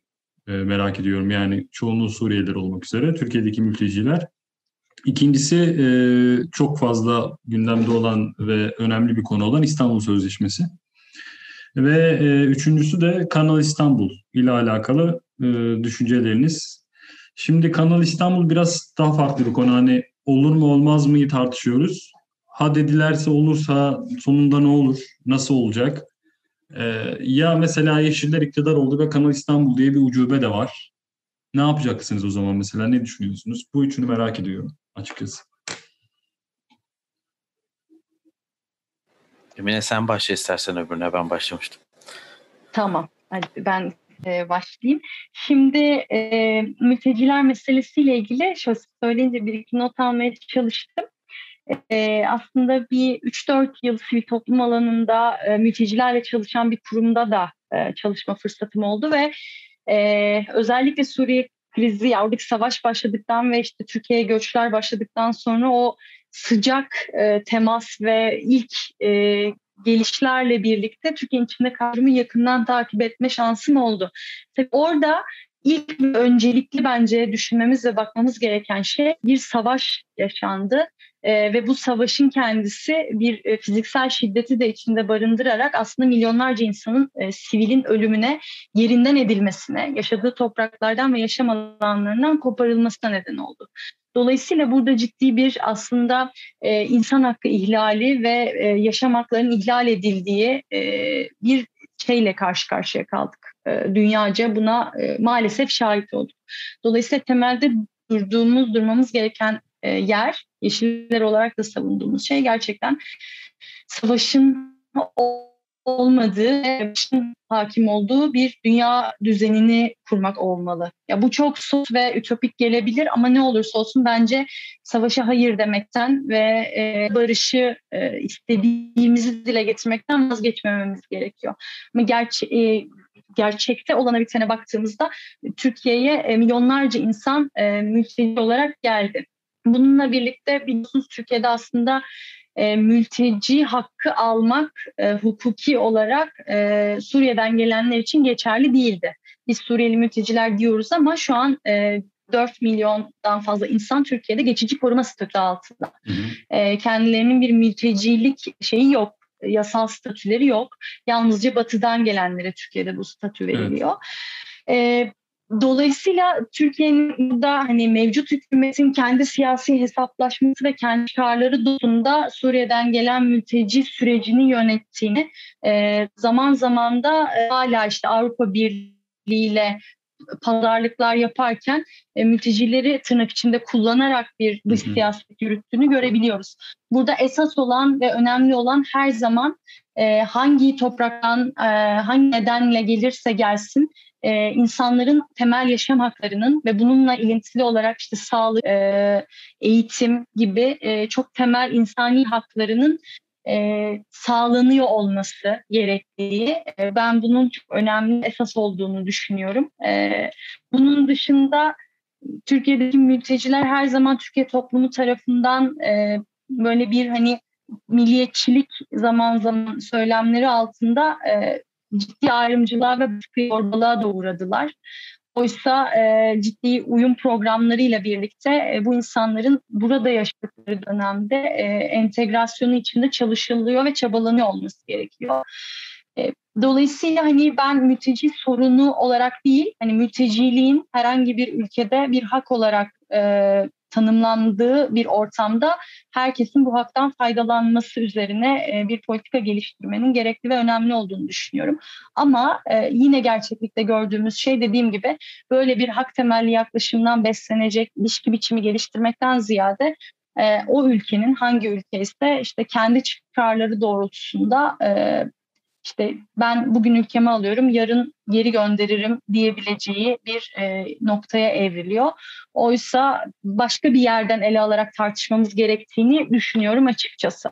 e, merak ediyorum. Yani çoğunluğu Suriyeliler olmak üzere Türkiye'deki mülteciler. İkincisi e, çok fazla gündemde olan ve önemli bir konu olan İstanbul Sözleşmesi. Ve e, üçüncüsü de Kanal İstanbul ile alakalı düşünceleriniz. Şimdi Kanal İstanbul biraz daha farklı bir konu. Hani olur mu olmaz mı tartışıyoruz. Ha dedilerse olursa sonunda ne olur, nasıl olacak? Ya mesela Yeşiller iktidar oldu ve Kanal İstanbul diye bir ucube de var. Ne yapacaksınız o zaman mesela? Ne düşünüyorsunuz? Bu üçünü merak ediyorum açıkçası. Emine sen başla istersen öbürüne ben başlamıştım. Tamam. Hadi ben e, başlayayım. Şimdi e, mülteciler meselesiyle ilgili şöyle söyleyince bir iki not almaya çalıştım. E, aslında bir 3-4 yıl sivil toplum alanında e, mültecilerle çalışan bir kurumda da e, çalışma fırsatım oldu ve e, özellikle Suriye krizi, ya oradaki savaş başladıktan ve işte Türkiye'ye göçler başladıktan sonra o sıcak e, temas ve ilk e, gelişlerle birlikte Türkiye'nin içinde kavramı yakından takip etme şansım oldu. Tabii orada ilk ve öncelikli bence düşünmemiz ve bakmamız gereken şey bir savaş yaşandı. Ee, ve bu savaşın kendisi bir e, fiziksel şiddeti de içinde barındırarak aslında milyonlarca insanın e, sivilin ölümüne, yerinden edilmesine, yaşadığı topraklardan ve yaşam alanlarından koparılmasına neden oldu. Dolayısıyla burada ciddi bir aslında e, insan hakkı ihlali ve e, yaşam haklarının ihlal edildiği e, bir şeyle karşı karşıya kaldık. E, dünyaca buna e, maalesef şahit olduk. Dolayısıyla temelde durduğumuz, durmamız gereken e, yer, yeşiller olarak da savunduğumuz şey gerçekten savaşın olmadığı, savaşın hakim olduğu bir dünya düzenini kurmak olmalı. Ya bu çok soğuk ve ütopik gelebilir ama ne olursa olsun bence savaşa hayır demekten ve barışı istediğimizi dile getirmekten vazgeçmememiz gerekiyor. Ama gerçi gerçekte olana bitene baktığımızda Türkiye'ye e, milyonlarca insan e, mülteci olarak geldi. Bununla birlikte biliyorsunuz Türkiye'de aslında e, mülteci hakkı almak e, hukuki olarak e, Suriye'den gelenler için geçerli değildi. Biz Suriyeli mülteciler diyoruz ama şu an e, 4 milyondan fazla insan Türkiye'de geçici koruma statü altında. Hı hı. E, kendilerinin bir mültecilik şeyi yok yasal statüleri yok. Yalnızca batıdan gelenlere Türkiye'de bu statü veriliyor. Evet. E, Dolayısıyla Türkiye'nin burada hani mevcut hükümetin kendi siyasi hesaplaşması ve kendi çıkarları doğrultusunda Suriye'den gelen mülteci sürecini yönettiğini e, zaman zaman da e, hala işte Avrupa Birliği ile pazarlıklar yaparken e, mültecileri tırnak içinde kullanarak bir dış siyaset yürüttüğünü görebiliyoruz. Burada esas olan ve önemli olan her zaman e, hangi topraktan, e, hangi nedenle gelirse gelsin e, insanların temel yaşam haklarının ve bununla ilintili olarak işte sağlık, e, eğitim gibi e, çok temel insani haklarının e, sağlanıyor olması gerektiği. E, ben bunun çok önemli esas olduğunu düşünüyorum. E, bunun dışında Türkiye'deki mülteciler her zaman Türkiye toplumu tarafından e, böyle bir hani milliyetçilik zaman zaman söylemleri altında e, ciddi ayrımcılığa ve zorbalığa da uğradılar. Oysa e, ciddi uyum programlarıyla birlikte e, bu insanların burada yaşadıkları dönemde e, entegrasyonu içinde çalışılıyor ve çabalanıyor olması gerekiyor. E, dolayısıyla hani ben mülteci sorunu olarak değil, hani mülteciliğin herhangi bir ülkede bir hak olarak e, tanımlandığı bir ortamda herkesin bu haktan faydalanması üzerine e, bir politika geliştirmenin gerekli ve önemli olduğunu düşünüyorum. Ama e, yine gerçeklikte gördüğümüz şey dediğim gibi böyle bir hak temelli yaklaşımdan beslenecek ilişki biçimi geliştirmekten ziyade e, o ülkenin hangi ülke ise işte kendi çıkarları doğrultusunda işte ben bugün ülkeme alıyorum, yarın geri gönderirim diyebileceği bir e, noktaya evriliyor. Oysa başka bir yerden ele alarak tartışmamız gerektiğini düşünüyorum açıkçası.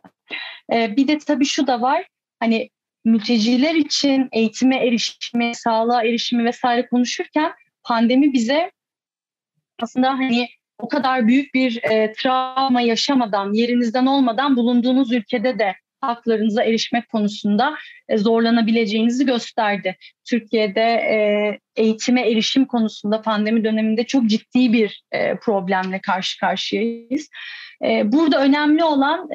E, bir de tabii şu da var, hani mülteciler için eğitime erişimi, sağlığa erişimi vesaire konuşurken pandemi bize aslında hani o kadar büyük bir e, travma yaşamadan, yerinizden olmadan bulunduğunuz ülkede de haklarınıza erişmek konusunda e, zorlanabileceğinizi gösterdi. Türkiye'de e, eğitime erişim konusunda pandemi döneminde çok ciddi bir e, problemle karşı karşıyayız. Burada önemli olan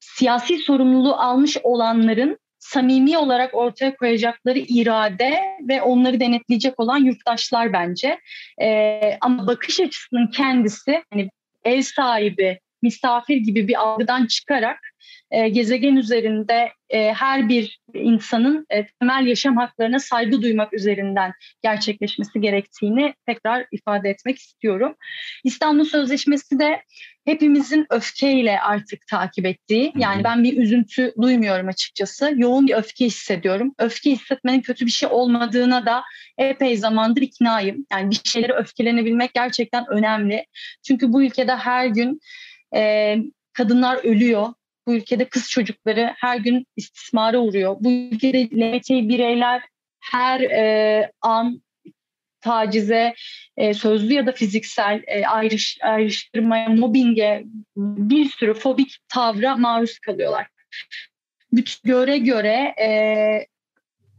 siyasi sorumluluğu almış olanların samimi olarak ortaya koyacakları irade ve onları denetleyecek olan yurttaşlar bence. Ama bakış açısının kendisi hani ev sahibi, misafir gibi bir algıdan çıkarak e, gezegen üzerinde e, her bir insanın e, temel yaşam haklarına saygı duymak üzerinden gerçekleşmesi gerektiğini tekrar ifade etmek istiyorum. İstanbul Sözleşmesi de hepimizin öfkeyle artık takip ettiği, yani ben bir üzüntü duymuyorum açıkçası. Yoğun bir öfke hissediyorum. Öfke hissetmenin kötü bir şey olmadığına da epey zamandır iknayım. Yani bir şeylere öfkelenebilmek gerçekten önemli. Çünkü bu ülkede her gün e, kadınlar ölüyor, bu ülkede kız çocukları her gün istismara uğruyor. Bu ülkede LGBTİ bireyler her e, an tacize, e, sözlü ya da fiziksel e, ayrış, ayrıştırmaya, mobbinge, bir sürü fobik tavra maruz kalıyorlar. Bütün göre göre e,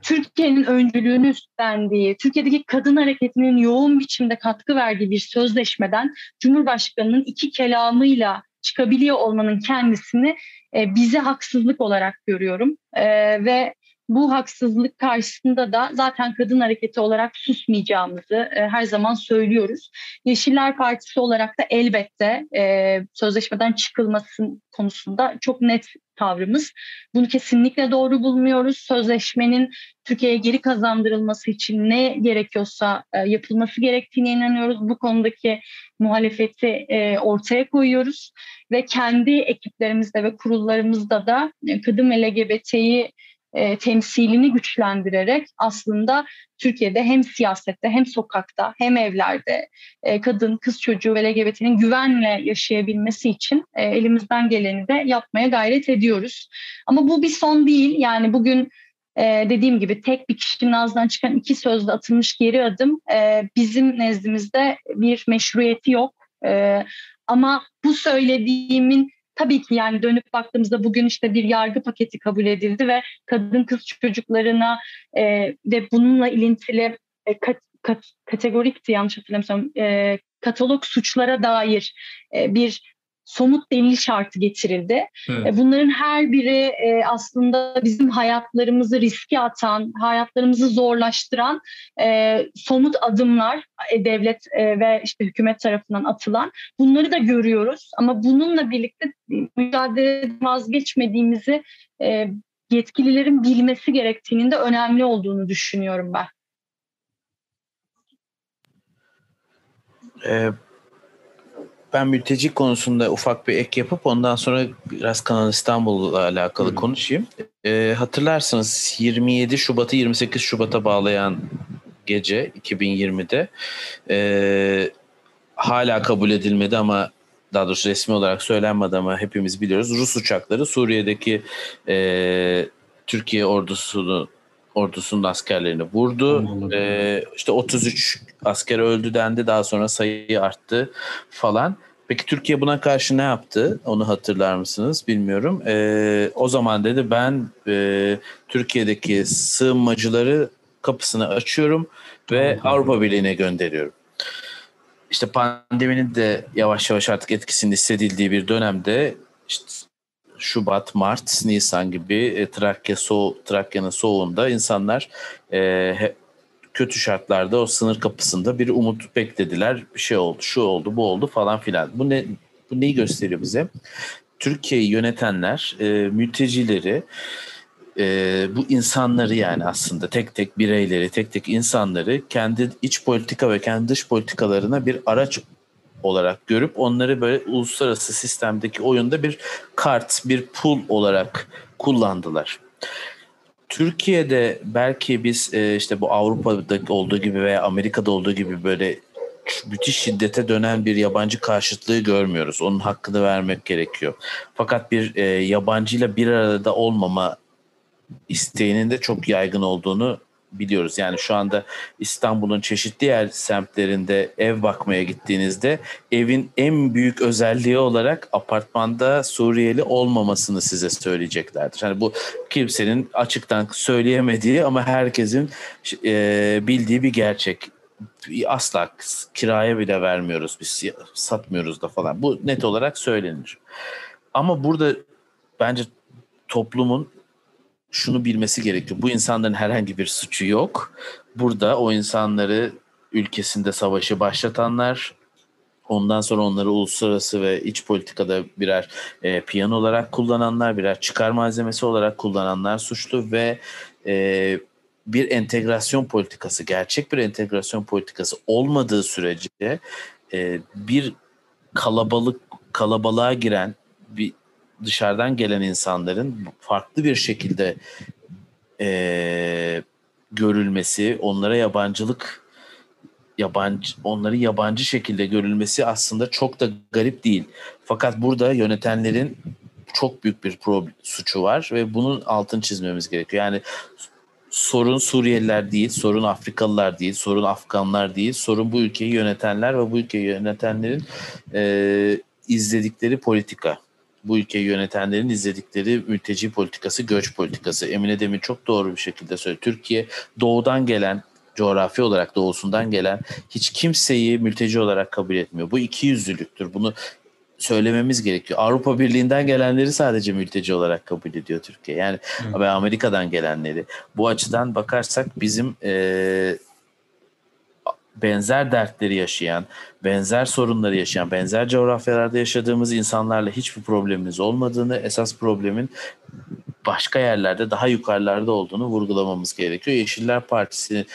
Türkiye'nin öncülüğünü üstlendiği, Türkiye'deki kadın hareketinin yoğun biçimde katkı verdiği bir sözleşmeden Cumhurbaşkanı'nın iki kelamıyla çıkabiliyor olmanın kendisini e, bize haksızlık olarak görüyorum. E, ve bu haksızlık karşısında da zaten kadın hareketi olarak susmayacağımızı e, her zaman söylüyoruz. Yeşiller Partisi olarak da elbette e, sözleşmeden çıkılması konusunda çok net tavrımız. Bunu kesinlikle doğru bulmuyoruz. Sözleşmenin Türkiye'ye geri kazandırılması için ne gerekiyorsa e, yapılması gerektiğine inanıyoruz. Bu konudaki muhalefeti e, ortaya koyuyoruz ve kendi ekiplerimizde ve kurullarımızda da e, kadın ve LGBT'yi e, temsilini güçlendirerek aslında Türkiye'de hem siyasette hem sokakta hem evlerde e, kadın, kız çocuğu ve LGBT'nin güvenle yaşayabilmesi için e, elimizden geleni de yapmaya gayret ediyoruz. Ama bu bir son değil. Yani bugün e, dediğim gibi tek bir kişinin ağzından çıkan iki sözle atılmış geri adım e, bizim nezdimizde bir meşruiyeti yok. E, ama bu söylediğimin tabii ki yani dönüp baktığımızda bugün işte bir yargı paketi kabul edildi ve kadın kız çocuklarına e, ve bununla ilintili e, kat, kat, kategorikti yanlış hatırlamıyorsam e, katalog suçlara dair e, bir somut delil şartı getirildi. Evet. E, bunların her biri e, aslında bizim hayatlarımızı riske atan, hayatlarımızı zorlaştıran e, somut adımlar devlet ve işte hükümet tarafından atılan. Bunları da görüyoruz ama bununla birlikte mücadele vazgeçmediğimizi yetkililerin bilmesi gerektiğinin de önemli olduğunu düşünüyorum ben. Ee, ben mülteci konusunda ufak bir ek yapıp ondan sonra biraz Kanal İstanbul'la alakalı Hı. konuşayım. E, hatırlarsınız 27 Şubat'ı 28 Şubat'a bağlayan gece 2020'de e, hala kabul edilmedi ama daha doğrusu resmi olarak söylenmedi ama hepimiz biliyoruz. Rus uçakları Suriye'deki e, Türkiye ordusunu ordusunun askerlerini vurdu. Ee, işte 33 asker öldü dendi. Daha sonra sayı arttı falan. Peki Türkiye buna karşı ne yaptı? Onu hatırlar mısınız? Bilmiyorum. Ee, o zaman dedi ben e, Türkiye'deki sığınmacıları kapısını açıyorum ve Avrupa Birliği'ne gönderiyorum. İşte pandeminin de yavaş yavaş artık etkisini hissedildiği bir dönemde işte Şubat, Mart, Nisan gibi e, Trakya soğu, Trakya'nın soğuğunda insanlar e, kötü şartlarda o sınır kapısında bir umut beklediler. Bir şey oldu, şu oldu, bu oldu falan filan. Bu ne bu neyi gösteriyor bize? Türkiye'yi yönetenler e, mültecileri e, bu insanları yani aslında tek tek bireyleri, tek tek insanları kendi iç politika ve kendi dış politikalarına bir araç olarak görüp onları böyle uluslararası sistemdeki oyunda bir kart, bir pul olarak kullandılar. Türkiye'de belki biz e, işte bu Avrupa'da olduğu gibi veya Amerika'da olduğu gibi böyle müthiş şiddete dönen bir yabancı karşıtlığı görmüyoruz. Onun hakkını vermek gerekiyor. Fakat bir e, yabancıyla bir arada olmama isteğinin de çok yaygın olduğunu biliyoruz. Yani şu anda İstanbul'un çeşitli yer semtlerinde ev bakmaya gittiğinizde evin en büyük özelliği olarak apartmanda Suriyeli olmamasını size söyleyeceklerdir. Yani bu kimsenin açıktan söyleyemediği ama herkesin e, bildiği bir gerçek. Asla kiraya bile vermiyoruz biz satmıyoruz da falan. Bu net olarak söylenir. Ama burada bence toplumun şunu bilmesi gerekiyor. Bu insanların herhangi bir suçu yok. Burada o insanları ülkesinde savaşı başlatanlar, ondan sonra onları uluslararası ve iç politikada birer e, piyan olarak kullananlar, birer çıkar malzemesi olarak kullananlar suçlu ve e, bir entegrasyon politikası, gerçek bir entegrasyon politikası olmadığı sürece e, bir kalabalık kalabalığa giren bir dışarıdan gelen insanların farklı bir şekilde e, görülmesi, onlara yabancılık yabancı onları yabancı şekilde görülmesi aslında çok da garip değil. Fakat burada yönetenlerin çok büyük bir problem, suçu var ve bunun altını çizmemiz gerekiyor. Yani sorun Suriyeliler değil, sorun Afrikalılar değil, sorun Afganlar değil, sorun bu ülkeyi yönetenler ve bu ülkeyi yönetenlerin e, izledikleri politika bu ülkeyi yönetenlerin izledikleri mülteci politikası, göç politikası. Emine Demir çok doğru bir şekilde söyledi. Türkiye doğudan gelen, coğrafi olarak doğusundan gelen hiç kimseyi mülteci olarak kabul etmiyor. Bu iki yüzlülüktür. Bunu söylememiz gerekiyor. Avrupa Birliği'nden gelenleri sadece mülteci olarak kabul ediyor Türkiye. Yani ve Amerika'dan gelenleri. Bu açıdan bakarsak bizim e, benzer dertleri yaşayan, benzer sorunları yaşayan, benzer coğrafyalarda yaşadığımız insanlarla hiçbir problemimiz olmadığını, esas problemin başka yerlerde daha yukarılarda olduğunu vurgulamamız gerekiyor. Yeşiller Partisi'nin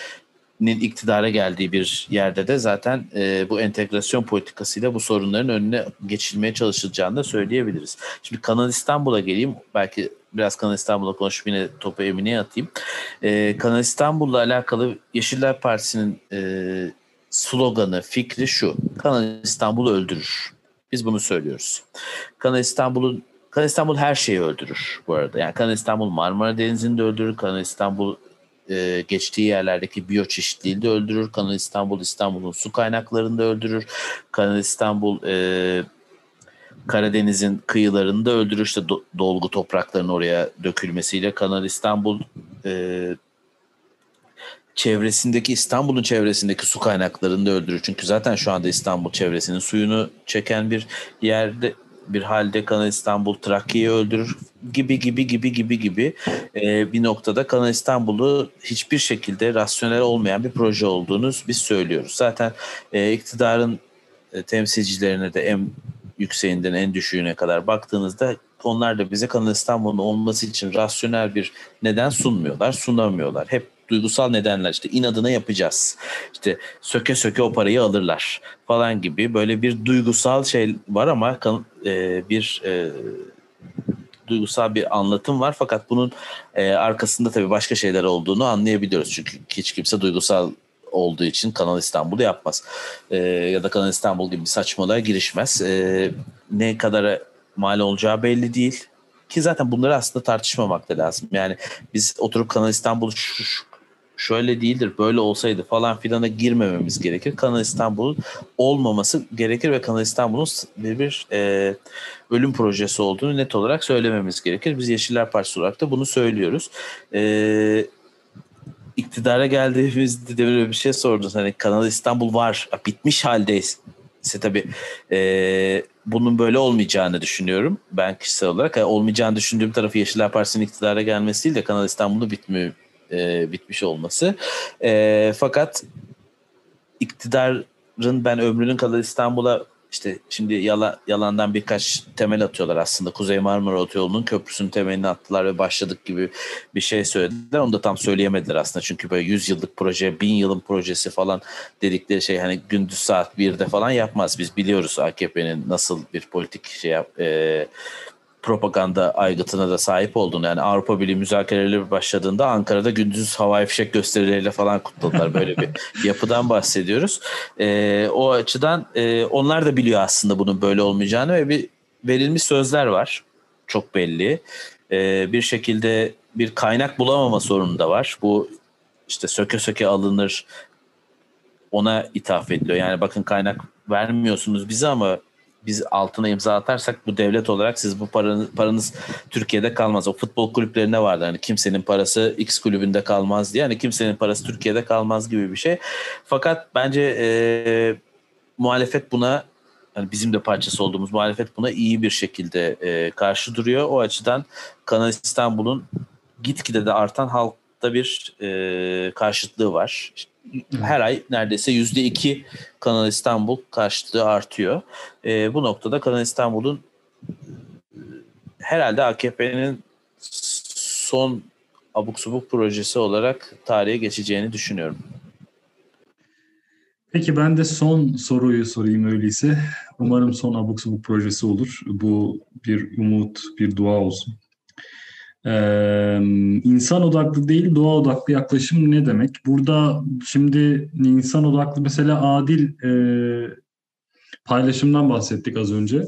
iktidara geldiği bir yerde de zaten e, bu entegrasyon politikasıyla bu sorunların önüne geçilmeye çalışılacağını da söyleyebiliriz. Şimdi Kanal İstanbul'a geleyim. Belki biraz Kanal İstanbul'a konuşup yine topu Emine'ye atayım. E, Kanal İstanbul'la alakalı Yeşiller Partisi'nin e, sloganı, fikri şu. Kanal İstanbul öldürür. Biz bunu söylüyoruz. Kanal İstanbul'un Kanal İstanbul her şeyi öldürür bu arada. Yani Kanal İstanbul Marmara Denizi'ni de öldürür. Kanal İstanbul e, geçtiği yerlerdeki biyoçeşitliliği de öldürür. Kanal İstanbul İstanbul'un su kaynaklarını da öldürür. Kanal İstanbul e, Karadeniz'in kıyılarını da öldürür. İşte do- dolgu topraklarının oraya dökülmesiyle Kanal İstanbul e, çevresindeki İstanbul'un çevresindeki su kaynaklarını da öldürür. Çünkü zaten şu anda İstanbul çevresinin suyunu çeken bir yerde bir halde Kanal İstanbul Trakya'yı öldürür gibi gibi gibi gibi gibi ee, bir noktada Kanal İstanbul'u hiçbir şekilde rasyonel olmayan bir proje olduğunu biz söylüyoruz. Zaten e, iktidarın e, temsilcilerine de en yükseğinden en düşüğüne kadar baktığınızda onlar da bize Kanal İstanbul'un olması için rasyonel bir neden sunmuyorlar, sunamıyorlar. Hep duygusal nedenler işte inadına yapacağız. İşte söke söke o parayı alırlar falan gibi böyle bir duygusal şey var ama e, bir e, duygusal bir anlatım var fakat bunun e, arkasında tabii başka şeyler olduğunu anlayabiliyoruz. Çünkü hiç kimse duygusal olduğu için Kanal İstanbul'u yapmaz. E, ya da Kanal İstanbul gibi bir saçmalığa girişmez. E, ne kadar mal olacağı belli değil. Ki zaten bunları aslında tartışmamak da lazım. Yani biz oturup Kanal İstanbul şu, şu şöyle değildir böyle olsaydı falan filana girmememiz gerekir. Kanal İstanbul'un olmaması gerekir ve Kanal İstanbul'un bir, bir e, ölüm projesi olduğunu net olarak söylememiz gerekir. Biz Yeşiller Partisi olarak da bunu söylüyoruz. E, iktidara geldiğimizde de böyle bir şey sordun. Hani Kanal İstanbul var, bitmiş haldeyiz. ise tabii e, bunun böyle olmayacağını düşünüyorum ben kişisel olarak. Yani olmayacağını düşündüğüm tarafı Yeşiller Partisi'nin iktidara gelmesi değil de Kanal İstanbul'u bitmiyor e, bitmiş olması. E, fakat iktidarın ben ömrünün kadar İstanbul'a işte şimdi yala, yalandan birkaç temel atıyorlar aslında. Kuzey Marmara Otoyolu'nun köprüsünün temelini attılar ve başladık gibi bir şey söylediler. Onu da tam söyleyemediler aslında. Çünkü böyle 100 yıllık proje, 1000 yılın projesi falan dedikleri şey hani gündüz saat 1'de falan yapmaz. Biz biliyoruz AKP'nin nasıl bir politik şey yap, e, propaganda aygıtına da sahip olduğunu yani Avrupa Birliği müzakereleri başladığında Ankara'da gündüz havai fişek gösterileriyle falan kutladılar. Böyle bir (laughs) yapıdan bahsediyoruz. E, o açıdan e, onlar da biliyor aslında bunun böyle olmayacağını ve bir verilmiş sözler var. Çok belli. E, bir şekilde bir kaynak bulamama sorunu da var. Bu işte söke söke alınır ona ithaf ediliyor. Yani bakın kaynak vermiyorsunuz bize ama biz altına imza atarsak bu devlet olarak siz bu paranız, paranız Türkiye'de kalmaz. O futbol kulüplerinde vardı hani kimsenin parası X kulübünde kalmaz diye. Hani kimsenin parası Türkiye'de kalmaz gibi bir şey. Fakat bence e, muhalefet buna yani bizim de parçası olduğumuz muhalefet buna iyi bir şekilde e, karşı duruyor. O açıdan Kanal İstanbul'un gitgide de artan halkta bir e, karşıtlığı var. Her ay neredeyse yüzde iki Kanal İstanbul karşılığı artıyor. E, bu noktada Kanal İstanbul'un herhalde AKP'nin son abuk subuk projesi olarak tarihe geçeceğini düşünüyorum. Peki ben de son soruyu sorayım öyleyse. Umarım son abuk subuk projesi olur. Bu bir umut, bir dua olsun. Ee, insan odaklı değil doğa odaklı yaklaşım ne demek? Burada şimdi insan odaklı mesela adil e, paylaşımdan bahsettik az önce.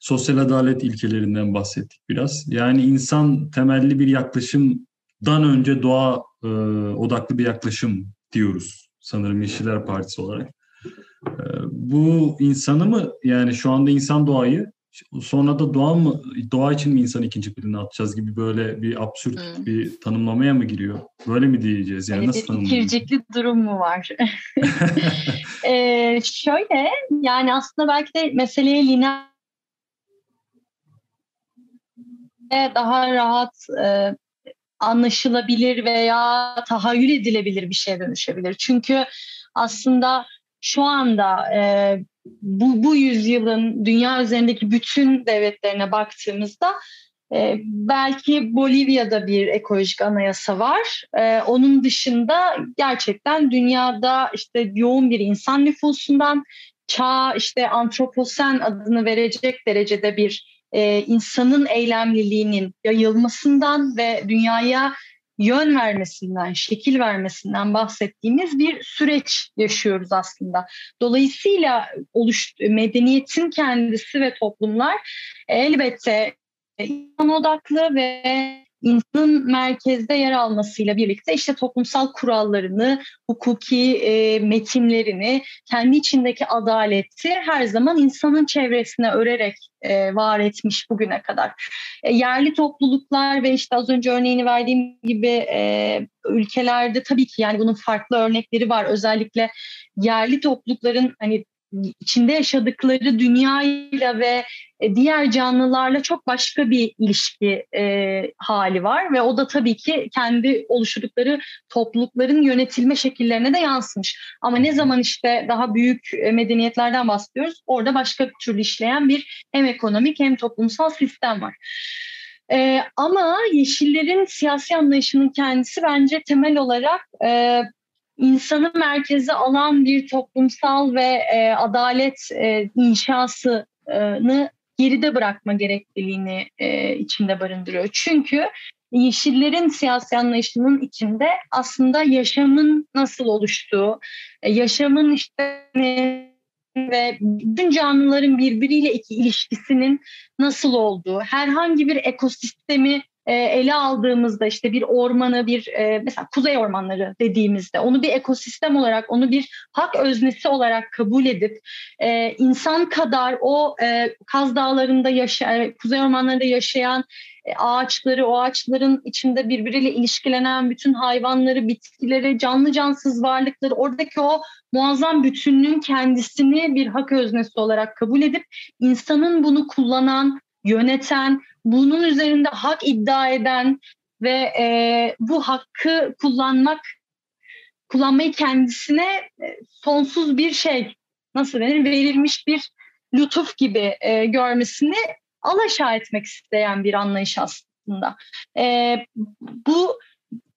Sosyal adalet ilkelerinden bahsettik biraz. Yani insan temelli bir yaklaşımdan önce doğa e, odaklı bir yaklaşım diyoruz sanırım Yeşiller Partisi olarak. E, bu insanı mı yani şu anda insan doğayı sonra da doğa mı doğa için mi insan ikinci planı atacağız gibi böyle bir absürt hmm. bir tanımlamaya mı giriyor? Böyle mi diyeceğiz? Yani nasıl tanımlayacağız? İkircikli durum mu var? (laughs) (laughs) ee, şöyle yani aslında belki de meseleye lineer daha rahat e, anlaşılabilir veya tahayyül edilebilir bir şeye dönüşebilir. Çünkü aslında şu anda e, bu, bu yüzyılın dünya üzerindeki bütün devletlerine baktığımızda e, belki Bolivya'da bir ekolojik anayasa var. E, onun dışında gerçekten dünyada işte yoğun bir insan nüfusundan çağ işte antroposen adını verecek derecede bir e, insanın eylemliliğinin yayılmasından ve dünyaya yön vermesinden, şekil vermesinden bahsettiğimiz bir süreç yaşıyoruz aslında. Dolayısıyla oluş, medeniyetin kendisi ve toplumlar elbette insan odaklı ve insanın merkezde yer almasıyla birlikte işte toplumsal kurallarını, hukuki e, metinlerini, kendi içindeki adaleti her zaman insanın çevresine örerek e, var etmiş bugüne kadar. E, yerli topluluklar ve işte az önce örneğini verdiğim gibi e, ülkelerde tabii ki yani bunun farklı örnekleri var. Özellikle yerli toplulukların hani içinde yaşadıkları dünyayla ve e, diğer canlılarla çok başka bir ilişki e, hali var ve o da tabii ki kendi oluşturdukları toplulukların yönetilme şekillerine de yansımış. Ama ne zaman işte daha büyük e, medeniyetlerden bahsediyoruz orada başka bir türlü işleyen bir hem ekonomik hem toplumsal sistem var. Ee, ama Yeşillerin siyasi anlayışının kendisi bence temel olarak e, insanı merkeze alan bir toplumsal ve e, adalet e, inşasını geride bırakma gerekliliğini e, içinde barındırıyor. Çünkü Yeşillerin siyasi anlayışının içinde aslında yaşamın nasıl oluştuğu, e, yaşamın işte ve bütün canlıların birbiriyle iki ilişkisinin nasıl olduğu, herhangi bir ekosistemi e, ele aldığımızda işte bir ormanı bir e, mesela kuzey ormanları dediğimizde onu bir ekosistem olarak onu bir hak öznesi olarak kabul edip e, insan kadar o Kaz Dağları'nda yaşayan kuzey ormanlarında yaşayan ağaçları, o ağaçların içinde birbiriyle ilişkilenen bütün hayvanları, bitkileri, canlı cansız varlıkları, oradaki o muazzam bütünlüğün kendisini bir hak öznesi olarak kabul edip insanın bunu kullanan, yöneten, bunun üzerinde hak iddia eden ve e, bu hakkı kullanmak kullanmayı kendisine e, sonsuz bir şey nasıl denir verilmiş bir lütuf gibi e, görmesini alaşağı etmek isteyen bir anlayış aslında. E, bu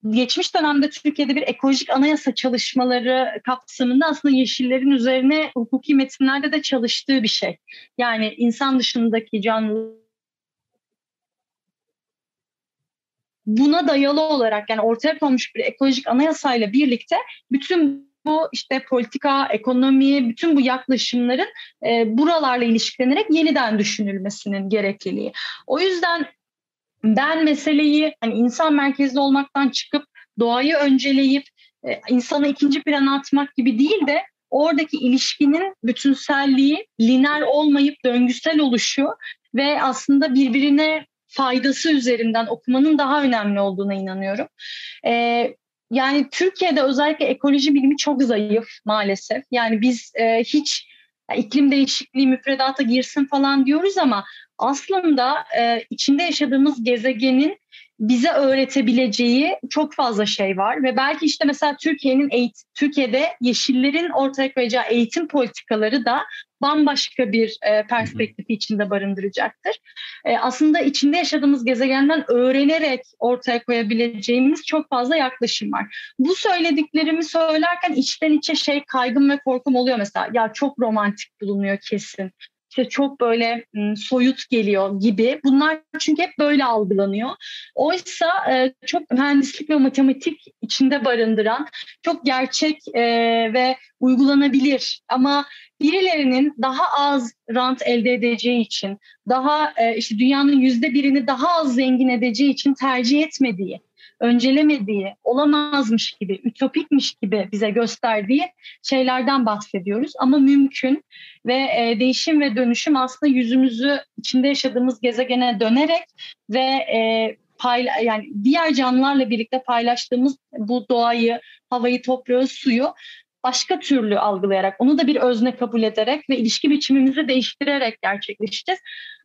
geçmiş dönemde Türkiye'de bir ekolojik anayasa çalışmaları kapsamında aslında yeşillerin üzerine hukuki metinlerde de çalıştığı bir şey. Yani insan dışındaki canlı buna dayalı olarak yani ortaya konmuş bir ekolojik anayasayla birlikte bütün bu işte politika, ekonomi, bütün bu yaklaşımların e, buralarla ilişkilenerek yeniden düşünülmesinin gerekliliği. O yüzden ben meseleyi hani insan merkezli olmaktan çıkıp doğayı önceleyip e, insanı ikinci plana atmak gibi değil de oradaki ilişkinin bütünselliği lineer olmayıp döngüsel oluşu ve aslında birbirine faydası üzerinden okumanın daha önemli olduğuna inanıyorum. Ee, yani Türkiye'de özellikle ekoloji bilimi çok zayıf maalesef. Yani biz e, hiç iklim değişikliği müfredata girsin falan diyoruz ama aslında e, içinde yaşadığımız gezegenin bize öğretebileceği çok fazla şey var ve belki işte mesela Türkiye'nin Türkiye'de yeşillerin ortaya koyacağı eğitim politikaları da bambaşka bir e, perspektifi içinde barındıracaktır. E, aslında içinde yaşadığımız gezegenden öğrenerek ortaya koyabileceğimiz çok fazla yaklaşım var. Bu söylediklerimi söylerken içten içe şey kaygım ve korkum oluyor mesela. Ya çok romantik bulunuyor kesin işte çok böyle soyut geliyor gibi. Bunlar çünkü hep böyle algılanıyor. Oysa e, çok mühendislik ve matematik içinde barındıran, çok gerçek e, ve uygulanabilir ama birilerinin daha az rant elde edeceği için, daha e, işte dünyanın yüzde birini daha az zengin edeceği için tercih etmediği öncelemediği, olamazmış gibi, ütopikmiş gibi bize gösterdiği şeylerden bahsediyoruz. Ama mümkün ve e, değişim ve dönüşüm aslında yüzümüzü içinde yaşadığımız gezegene dönerek ve e, payla yani diğer canlılarla birlikte paylaştığımız bu doğayı, havayı, toprağı, suyu başka türlü algılayarak, onu da bir özne kabul ederek ve ilişki biçimimizi değiştirerek gerçekleşeceğiz.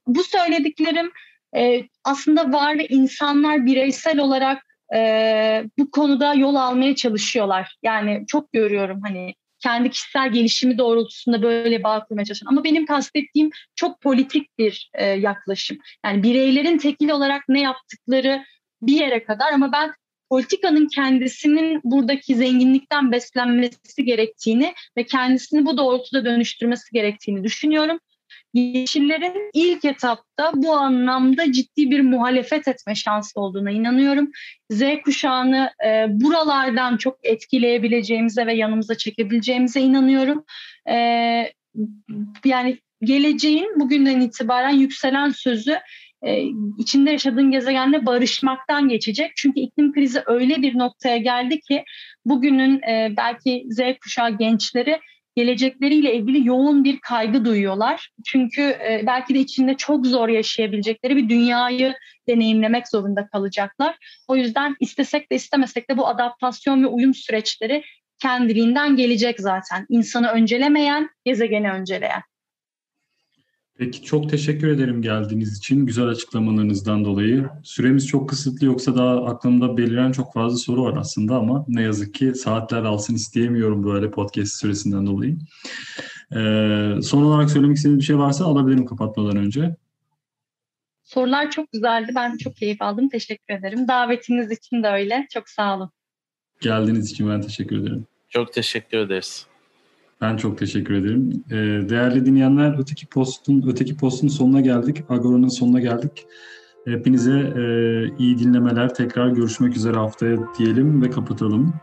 Bu söylediklerim e, aslında var ve insanlar bireysel olarak e, bu konuda yol almaya çalışıyorlar. Yani çok görüyorum hani kendi kişisel gelişimi doğrultusunda böyle bağ kurmaya çalışan. Ama benim kastettiğim çok politik bir e, yaklaşım. Yani bireylerin tekil olarak ne yaptıkları bir yere kadar ama ben politikanın kendisinin buradaki zenginlikten beslenmesi gerektiğini ve kendisini bu doğrultuda dönüştürmesi gerektiğini düşünüyorum. Yeşillerin ilk etapta bu anlamda ciddi bir muhalefet etme şansı olduğuna inanıyorum. Z kuşağını e, buralardan çok etkileyebileceğimize ve yanımıza çekebileceğimize inanıyorum. E, yani geleceğin bugünden itibaren yükselen sözü e, içinde yaşadığın gezegenle barışmaktan geçecek. Çünkü iklim krizi öyle bir noktaya geldi ki bugünün e, belki Z kuşağı gençleri gelecekleriyle ilgili yoğun bir kaygı duyuyorlar. Çünkü e, belki de içinde çok zor yaşayabilecekleri bir dünyayı deneyimlemek zorunda kalacaklar. O yüzden istesek de istemesek de bu adaptasyon ve uyum süreçleri kendiliğinden gelecek zaten. İnsanı öncelemeyen, gezegeni önceleyen. Peki çok teşekkür ederim geldiğiniz için, güzel açıklamalarınızdan dolayı. Süremiz çok kısıtlı yoksa daha aklımda beliren çok fazla soru var aslında ama ne yazık ki saatler alsın isteyemiyorum böyle podcast süresinden dolayı. Ee, son olarak söylemek istediğiniz bir şey varsa alabilirim kapatmadan önce. Sorular çok güzeldi. Ben çok keyif aldım. Teşekkür ederim. Davetiniz için de öyle. Çok sağ olun. Geldiğiniz için ben teşekkür ederim. Çok teşekkür ederiz. Ben çok teşekkür ederim. Ee, değerli dinleyenler, Öteki Post'un Öteki Post'un sonuna geldik. Agora'nın sonuna geldik. Hepinize e, iyi dinlemeler. Tekrar görüşmek üzere haftaya diyelim ve kapatalım.